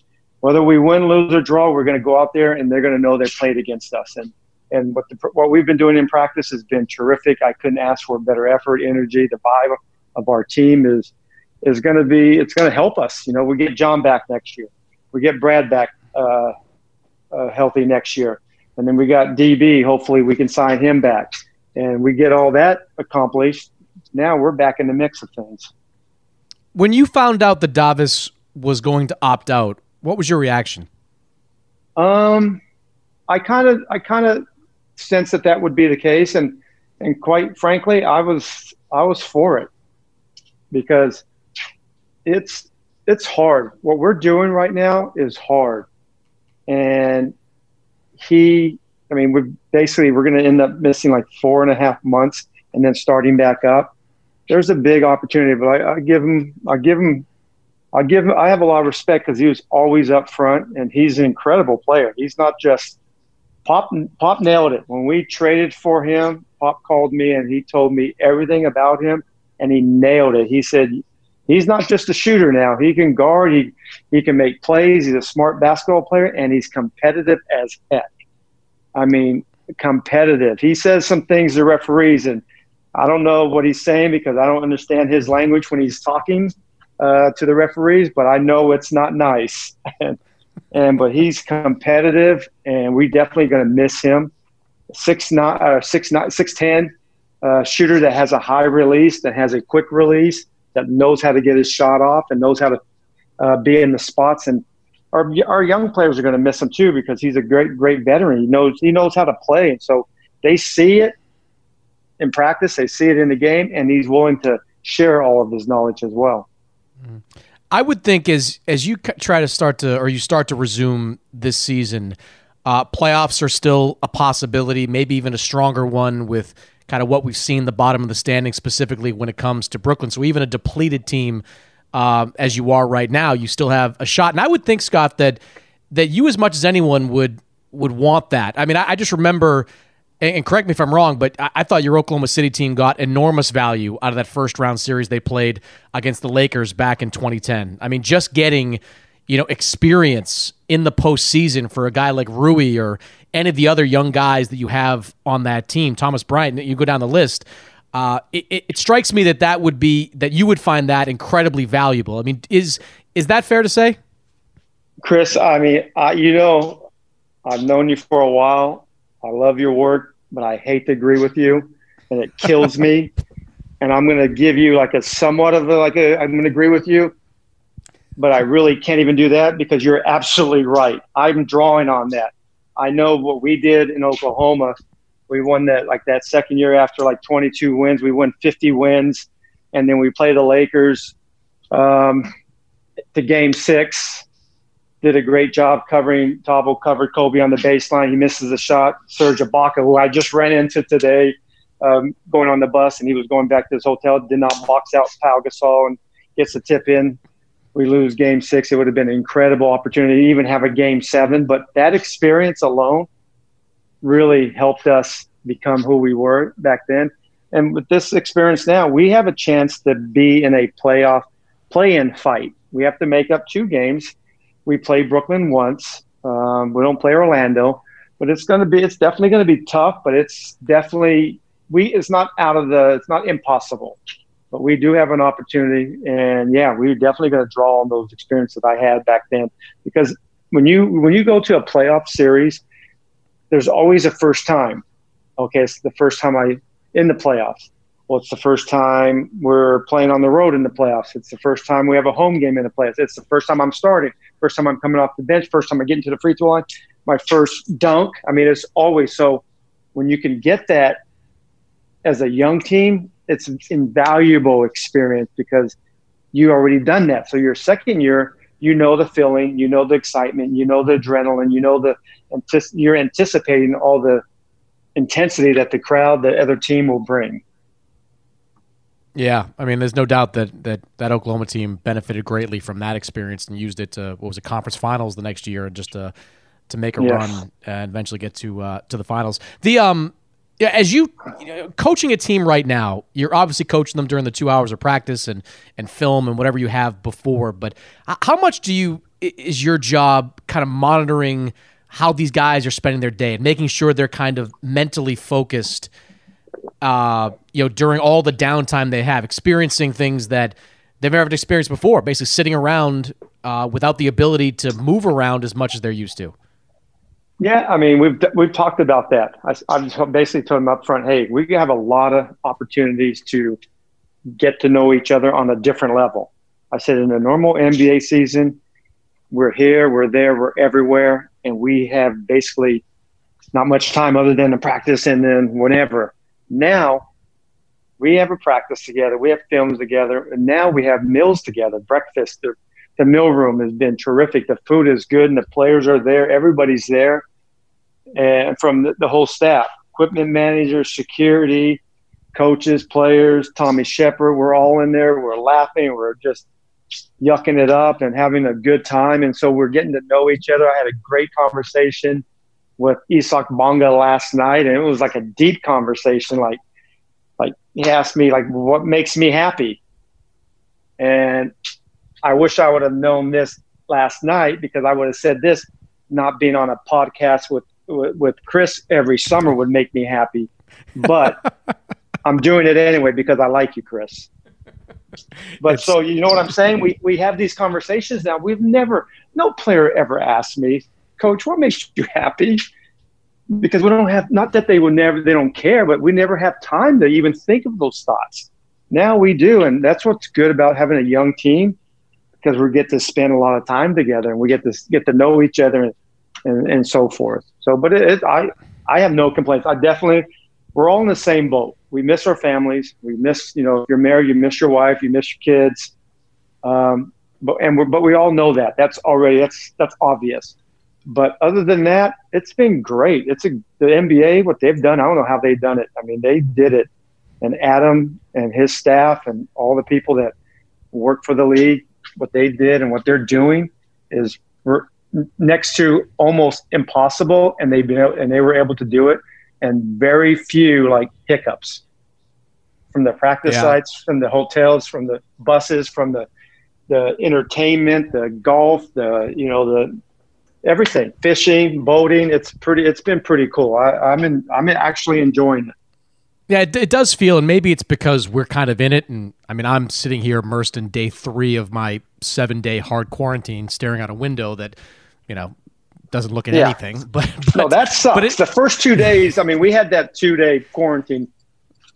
Whether we win, lose, or draw, we're going to go out there and they're going to know they played against us. And and what the, what we've been doing in practice has been terrific. I couldn't ask for better effort, energy. The vibe of our team is is going to be it's going to help us. You know, we get John back next year. We get Brad back uh, uh, healthy next year. And then we got DB. Hopefully, we can sign him back. And we get all that accomplished. Now we're back in the mix of things. When you found out that Davis was going to opt out, what was your reaction? Um, I kind of, I kind of sensed that that would be the case, and and quite frankly, I was, I was for it because it's, it's hard. What we're doing right now is hard, and he, I mean, we're basically we're going to end up missing like four and a half months, and then starting back up. There's a big opportunity, but I, I give him, I give him I give him, I have a lot of respect because he was always up front and he's an incredible player. He's not just Pop. Pop nailed it when we traded for him. Pop called me and he told me everything about him and he nailed it. He said he's not just a shooter now. He can guard. He he can make plays. He's a smart basketball player and he's competitive as heck. I mean, competitive. He says some things to referees and I don't know what he's saying because I don't understand his language when he's talking uh, to the referees, but I know it's not nice. and, and but he's competitive, and we're definitely going to miss him. Six nine, uh, six nine, six ten uh, shooter that has a high release, that has a quick release, that knows how to get his shot off, and knows how to uh, be in the spots. And our our young players are going to miss him too because he's a great great veteran. He knows he knows how to play, and so they see it in practice, they see it in the game, and he's willing to share all of his knowledge as well. I would think as as you try to start to or you start to resume this season, uh, playoffs are still a possibility, maybe even a stronger one with kind of what we've seen the bottom of the standing specifically when it comes to Brooklyn. So even a depleted team um, as you are right now, you still have a shot. And I would think Scott that that you as much as anyone would would want that. I mean, I, I just remember and, and correct me if I'm wrong, but I, I thought your Oklahoma City team got enormous value out of that first round series they played against the Lakers back in 2010. I mean, just getting you know experience in the postseason for a guy like Rui or any of the other young guys that you have on that team, Thomas Bryant. You go down the list. Uh, it, it, it strikes me that that would be that you would find that incredibly valuable. I mean, is is that fair to say? Chris, I mean, I, you know, I've known you for a while. I love your work, but I hate to agree with you, and it kills me. And I'm going to give you like a somewhat of a, like a, I'm going to agree with you. but I really can't even do that because you're absolutely right. I'm drawing on that. I know what we did in Oklahoma. We won that like that second year after like 22 wins. We won 50 wins, and then we play the Lakers um, to game six. Did a great job covering. Thabo covered Kobe on the baseline. He misses a shot. Serge Ibaka, who I just ran into today, um, going on the bus, and he was going back to his hotel. Did not box out Pau Gasol and gets a tip in we lose game six, it would have been an incredible opportunity to even have a game seven. But that experience alone really helped us become who we were back then. And with this experience now, we have a chance to be in a playoff play in fight. We have to make up two games. We play Brooklyn once. Um, we don't play Orlando, but it's going to be, it's definitely going to be tough, but it's definitely, we, it's not out of the, it's not impossible but we do have an opportunity. And yeah, we're definitely going to draw on those experiences that I had back then because when you when you go to a playoff series, there's always a first time. Okay, it's the first time I in the playoffs. Well, it's the first time we're playing on the road in the playoffs. It's the first time we have a home game in the playoffs. It's the first time I'm starting. First time I'm coming off the bench. First time I get into the free throw line. My first dunk. I mean, it's always so. When you can get that as a young team, it's an invaluable experience because you already done that. So your second year, you know the feeling, you know the excitement, you know the adrenaline, you know the you're anticipating all the intensity that the crowd, the other team will bring. Yeah, I mean, there's no doubt that that that Oklahoma team benefited greatly from that experience and used it to what was it, conference finals the next year, and just to to make a yes. run and eventually get to uh, to the finals. The um yeah, as you, you know, coaching a team right now, you're obviously coaching them during the two hours of practice and and film and whatever you have before. But how much do you is your job kind of monitoring how these guys are spending their day and making sure they're kind of mentally focused, uh, you know, during all the downtime they have, experiencing things that they've never experienced before, basically sitting around uh, without the ability to move around as much as they're used to. Yeah, I mean, we've we've talked about that. I, I've basically told them up front, hey, we have a lot of opportunities to get to know each other on a different level. I said in a normal NBA season, we're here, we're there, we're everywhere, and we have basically not much time other than to practice and then whenever. Now we have a practice together, we have films together, and now we have meals together, breakfast. The, the meal room has been terrific. The food is good, and the players are there. Everybody's there and from the, the whole staff, equipment managers, security, coaches, players, Tommy Sheppard, we're all in there. We're laughing. We're just yucking it up and having a good time. And so we're getting to know each other. I had a great conversation with Isaac Bonga last night, and it was like a deep conversation. Like, like he asked me like, "What makes me happy?" And I wish I would have known this last night because I would have said this, not being on a podcast with with Chris every summer would make me happy, but I'm doing it anyway because I like you, Chris. But it's, so you know what I'm saying? We we have these conversations now. We've never, no player ever asked me, Coach, what makes you happy? Because we don't have, not that they will never, they don't care, but we never have time to even think of those thoughts. Now we do, and that's what's good about having a young team because we get to spend a lot of time together and we get to get to know each other and and, and so forth. So, but it, it, I, I have no complaints. I definitely, we're all in the same boat. We miss our families. We miss, you know, if you're married, you miss your wife, you miss your kids. Um, but and we're, but we all know that. That's already that's that's obvious. But other than that, it's been great. It's a the NBA what they've done. I don't know how they've done it. I mean, they did it, and Adam and his staff and all the people that work for the league, what they did and what they're doing is next to almost impossible, and they've been able, and they were able to do it, and very few like hiccups from the practice yeah. sites, from the hotels, from the buses, from the the entertainment, the golf, the you know the everything, fishing, boating. It's pretty. It's been pretty cool. I, I'm in. I'm actually enjoying it. Yeah, it, it, does feel, and maybe it's because we're kind of in it. And I mean, I'm sitting here immersed in day three of my seven day hard quarantine, staring out a window that you know, doesn't look at yeah. anything. But, but, no, that sucks. But it, the first two days, I mean, we had that two day quarantine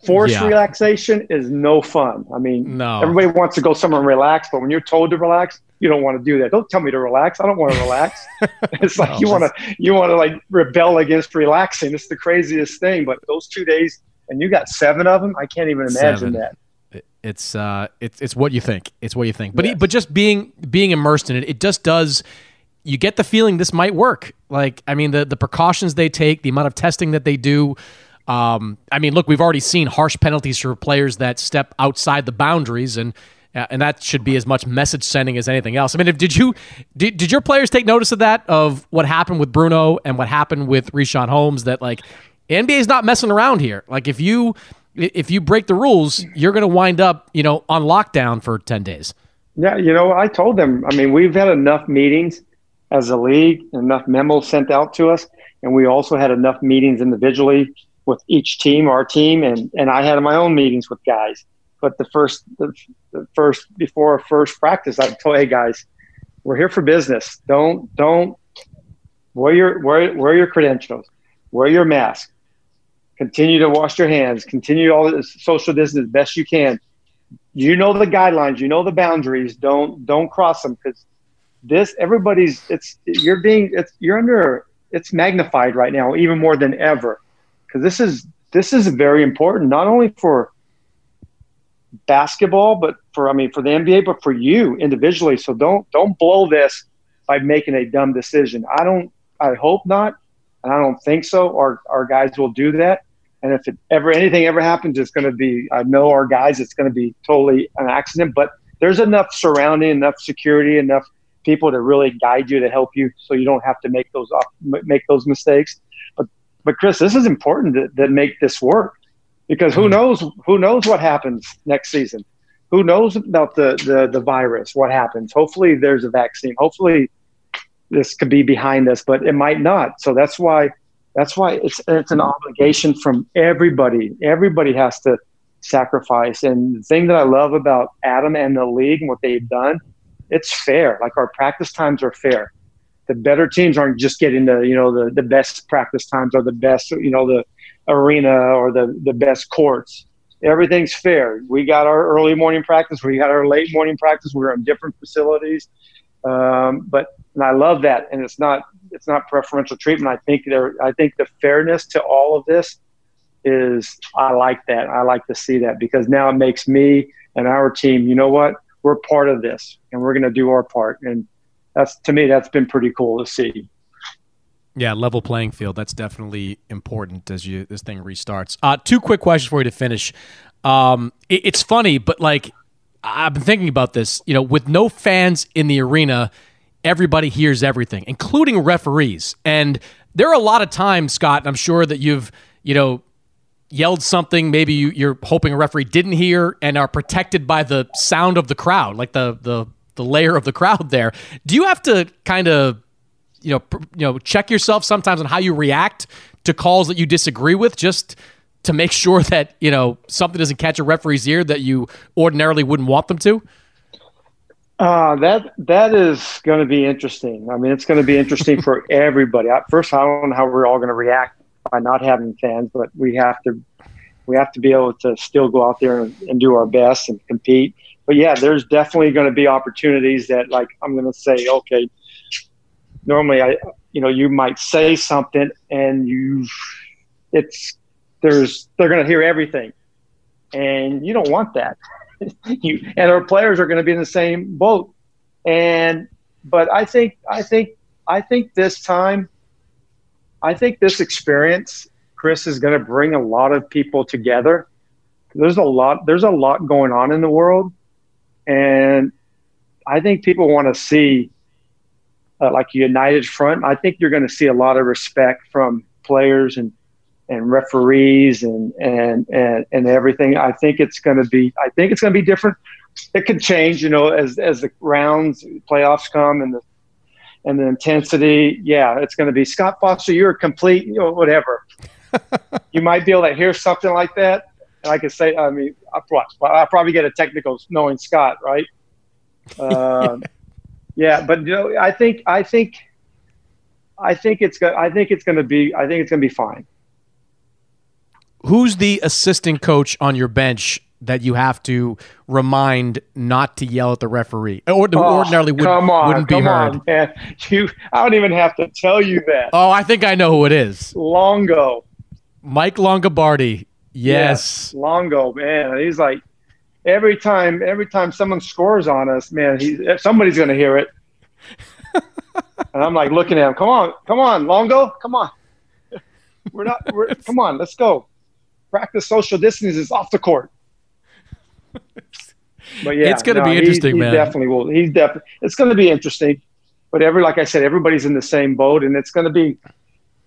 Forced Yeah. relaxation is no fun. I mean, No. everybody wants to go somewhere and relax, but when you're told to relax, you don't want to do that. Don't tell me to relax. I don't want to relax. it's like you want to you want to like rebel against relaxing. It's the craziest thing. But those two days, and you got seven of them. I can't even imagine Seven. that. It's uh, it's it's what you think. It's what you think. But but just being being immersed in it, it just does. You get the feeling this might work. Like I mean, the the precautions they take, the amount of testing that they do. Um, I mean, look, we've already seen harsh penalties for players that step outside the boundaries, and Uh, and that should be as much message sending as anything else. I mean, if, did you did, did your players take notice of that of what happened with Bruno and what happened with Richaun Holmes? That like NBA is not messing around here. Like if you if you break the rules, you're going to wind up, you know, on lockdown for 10 days. Yeah, you know, I told them. I mean, we've had enough meetings as a league, enough memos sent out to us, and we also had enough meetings individually with each team, our team, and and I had my own meetings with guys. But the first, the, the first before first practice, I told, hey guys, we're here for business. Don't don't wear your wear wear your credentials, wear your mask, continue to wash your hands, continue all this social distance as best you can. You know the guidelines. You know the boundaries. Don't don't cross them because this everybody's it's you're being it's you're under it's magnified right now even more than ever because this is this is very important not only for basketball but for i mean for the nba but for you individually so don't don't blow this by making a dumb decision i don't i hope not and i don't think so our our guys will do that and if it ever anything ever happens, it's going to be I know our guys. It's going to be totally an accident. But there's enough surrounding, enough security, enough people to really guide you to help you, so you don't have to make those off, make those mistakes. But but Chris, this is important that, that make this work because who hmm. knows who knows what happens next season. Who knows about the, the the virus? What happens? Hopefully, there's a vaccine. Hopefully, this could be behind us, but it might not. So that's why that's why it's it's an obligation from everybody. Everybody has to sacrifice. And the thing that I love about Adam and the league and what they've done, it's fair. Like our practice times are fair. The better teams aren't just getting the you know the the best practice times or the best you know the arena or the the best courts. Everything's fair. We got our early morning practice. We got our late morning practice. We're in different facilities. Um, but and I love that. And it's not it's not preferential treatment. I think there I think the fairness to all of this is I like that. I like to see that because now it makes me and our team, you know what? We're part of this and we're gonna do our part. And that's to me that's been pretty cool to see. Yeah, level playing field. That's definitely important as you this thing restarts. Uh, two quick questions for you to finish. Um, it, it's funny, but like I've been thinking about this. You know, with no fans in the arena, everybody hears everything, including referees. And there are a lot of times, Scott. and I'm sure that you've you know yelled something. Maybe you, you're hoping a referee didn't hear and are protected by the sound of the crowd, like the the the layer of the crowd there. Do you have to kind of you know, pr- you know, check yourself sometimes on how you react to calls that you disagree with, just to make sure that you know something doesn't catch a referee's ear that you ordinarily wouldn't want them to. Uh, that that is going to be interesting. I mean, it's going to be interesting for everybody. At first, I don't know how we're all going to react by not having fans, but we have to we have to be able to still go out there and, and do our best and compete. But yeah, there's definitely going to be opportunities that, like, I'm going to say, okay, normally I, you know, you might say something and you, it's, there's, they're going to hear everything, and you don't want that. you and our players are going to be in the same boat, and but I think, I think, I think this time, I think this experience, Chris, is going to bring a lot of people together. There's a lot, there's a lot going on in the world, and I think people want to see uh, like a united front. I think you're going to see a lot of respect from players and and referees and and and, and everything. I think it's going to be. I think it's going to be different. It could change, you know, as as the rounds, playoffs come, and the and the intensity. Yeah, it's going to be Scott Foster. You're a complete, you know, whatever. you might be able to hear something like that, and I could say, I mean, I I probably get a technical knowing Scott, right? Uh, yeah, but you know, I think I think I think it's go- I think it's going to be I think it's going to be fine. who's the assistant coach on your bench that you have to remind not to yell at the referee, or oh, ordinarily would, come on, wouldn't be come heard? On, man. You, I don't even have to tell you that. Oh, I think I know who it is. Longo, Mike Longobardi. Yes. yes, Longo, man. He's like every time, every time someone scores on us, man, he somebody's gonna hear it. and I'm like looking at him. Come on, come on, Longo, come on. We're not. We're, come on, let's go. Practice social distancing is off the court. But yeah, it's going to no, be interesting, he, man. He definitely will. He's definitely. It's going to be interesting. But every, like I said, everybody's in the same boat, and it's going to be.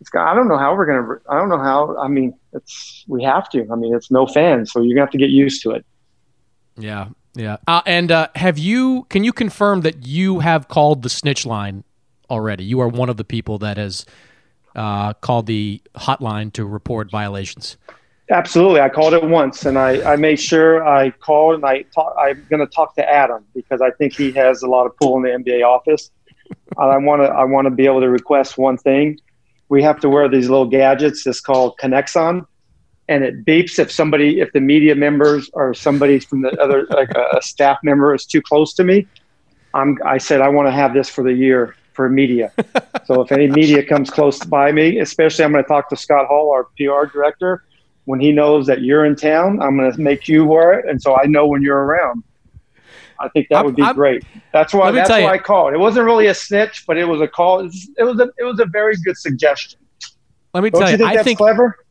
It's. I don't know how we're going to. I don't know how. I mean, it's. We have to. I mean, it's no fans, so you're going to have to get used to it. Yeah, yeah. Uh, and uh, have you? Can you confirm that you have called the snitch line already? You are one of the people that has uh, called the hotline to report violations. Absolutely, I called it once, and I, I made sure I called and I talk, I'm going to talk to Adam because I think he has a lot of pull in the NBA office. I want to I want to be able to request one thing. We have to wear these little gadgets. It's called Kinexon, and it beeps if somebody if the media members or somebody from the other like a, a staff member is too close to me. I'm I said I want to have this for the year for media. so if any media comes close by me, especially I'm going to talk to Scott Hall, our PR director when he knows that you're in town, I'm going to make you wear it, and so I know when you're around. I think that would be I'm, great. That's why. That's why. I called. It wasn't really a snitch, but it was a call. It was, it was a it was a very good suggestion. Let me Don't tell you. you, Think I that's think clever.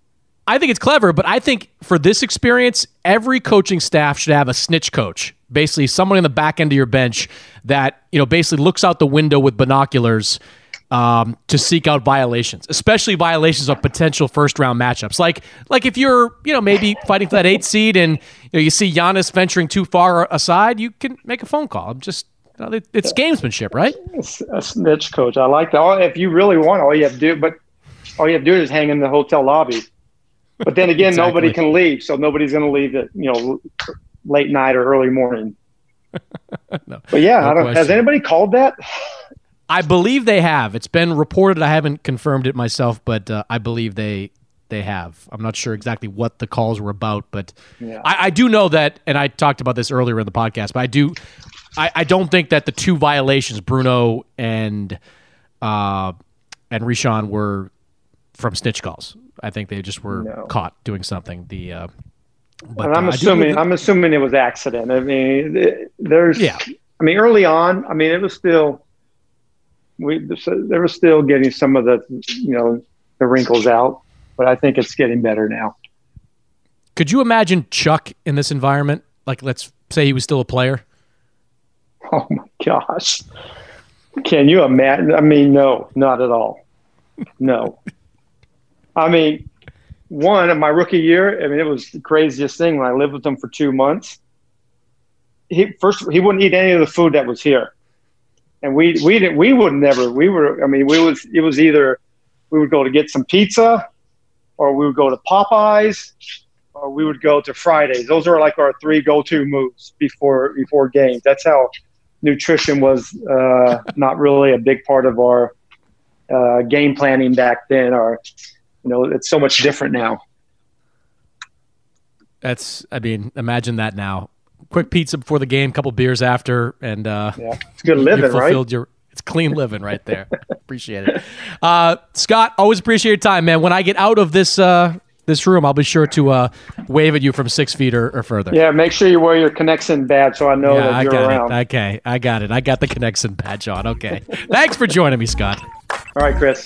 I think it's clever, but I think for this experience, every coaching staff should have a snitch coach. Basically, someone in the back end of your bench that you know basically looks out the window with binoculars um, to seek out violations, especially violations of potential first round matchups. Like like if you're you know maybe fighting for that eight seed and you, know, you see Giannis venturing too far aside, you can make a phone call. I'm just you know, it's gamesmanship, right? A snitch coach. I like that. If you really want, all you have to do, but all you have to do is hang in the hotel lobby. But then again, exactly. nobody can leave, so nobody's going to leave at you know late night or early morning. no, but yeah, no I don't. Has anybody called that? I believe they have. It's been reported. I haven't confirmed it myself, but uh, I believe they they have. I'm not sure exactly what the calls were about, but yeah. I, I, do know that, and I talked about this earlier in the podcast. But I do, I, I don't think that the two violations, Bruno and uh, and Richaun, were from snitch calls. I think they just were no. caught doing something. The uh, but, and I'm uh, assuming I'm assuming it was accident. I mean, there's yeah. I mean, early on, I mean, it was still we they were still getting some of the you know the wrinkles out, but I think it's getting better now. Could you imagine Chuck in this environment? Like, let's say he was still a player. Oh my gosh! Can you imagine? I mean, no, not at all. No. I mean, one in my rookie year, I mean, it was the craziest thing when I lived with him for two months. He first he wouldn't eat any of the food that was here and we we didn't we would never we were I mean we was it was either we would go to get some pizza or we would go to Popeyes or we would go to Fridays. Those are like our three go-to moves before before games. That's how nutrition was uh, not really a big part of our uh, game planning back then. Or you know, it's so much different now. That's I mean, imagine that now quick pizza before the game, couple beers after, and uh, yeah, it's good living, right? Your, it's clean living right there. appreciate it, uh, Scott. Always appreciate your time, man. When I get out of this uh, this room, I'll be sure to uh, wave at you from six feet or, or, further. Yeah, make sure you wear your Kinexon badge so I know yeah, that you're got around. It. Okay, I got it. I got the Kinexon badge on. Okay, thanks for joining me, Scott. All right, Chris.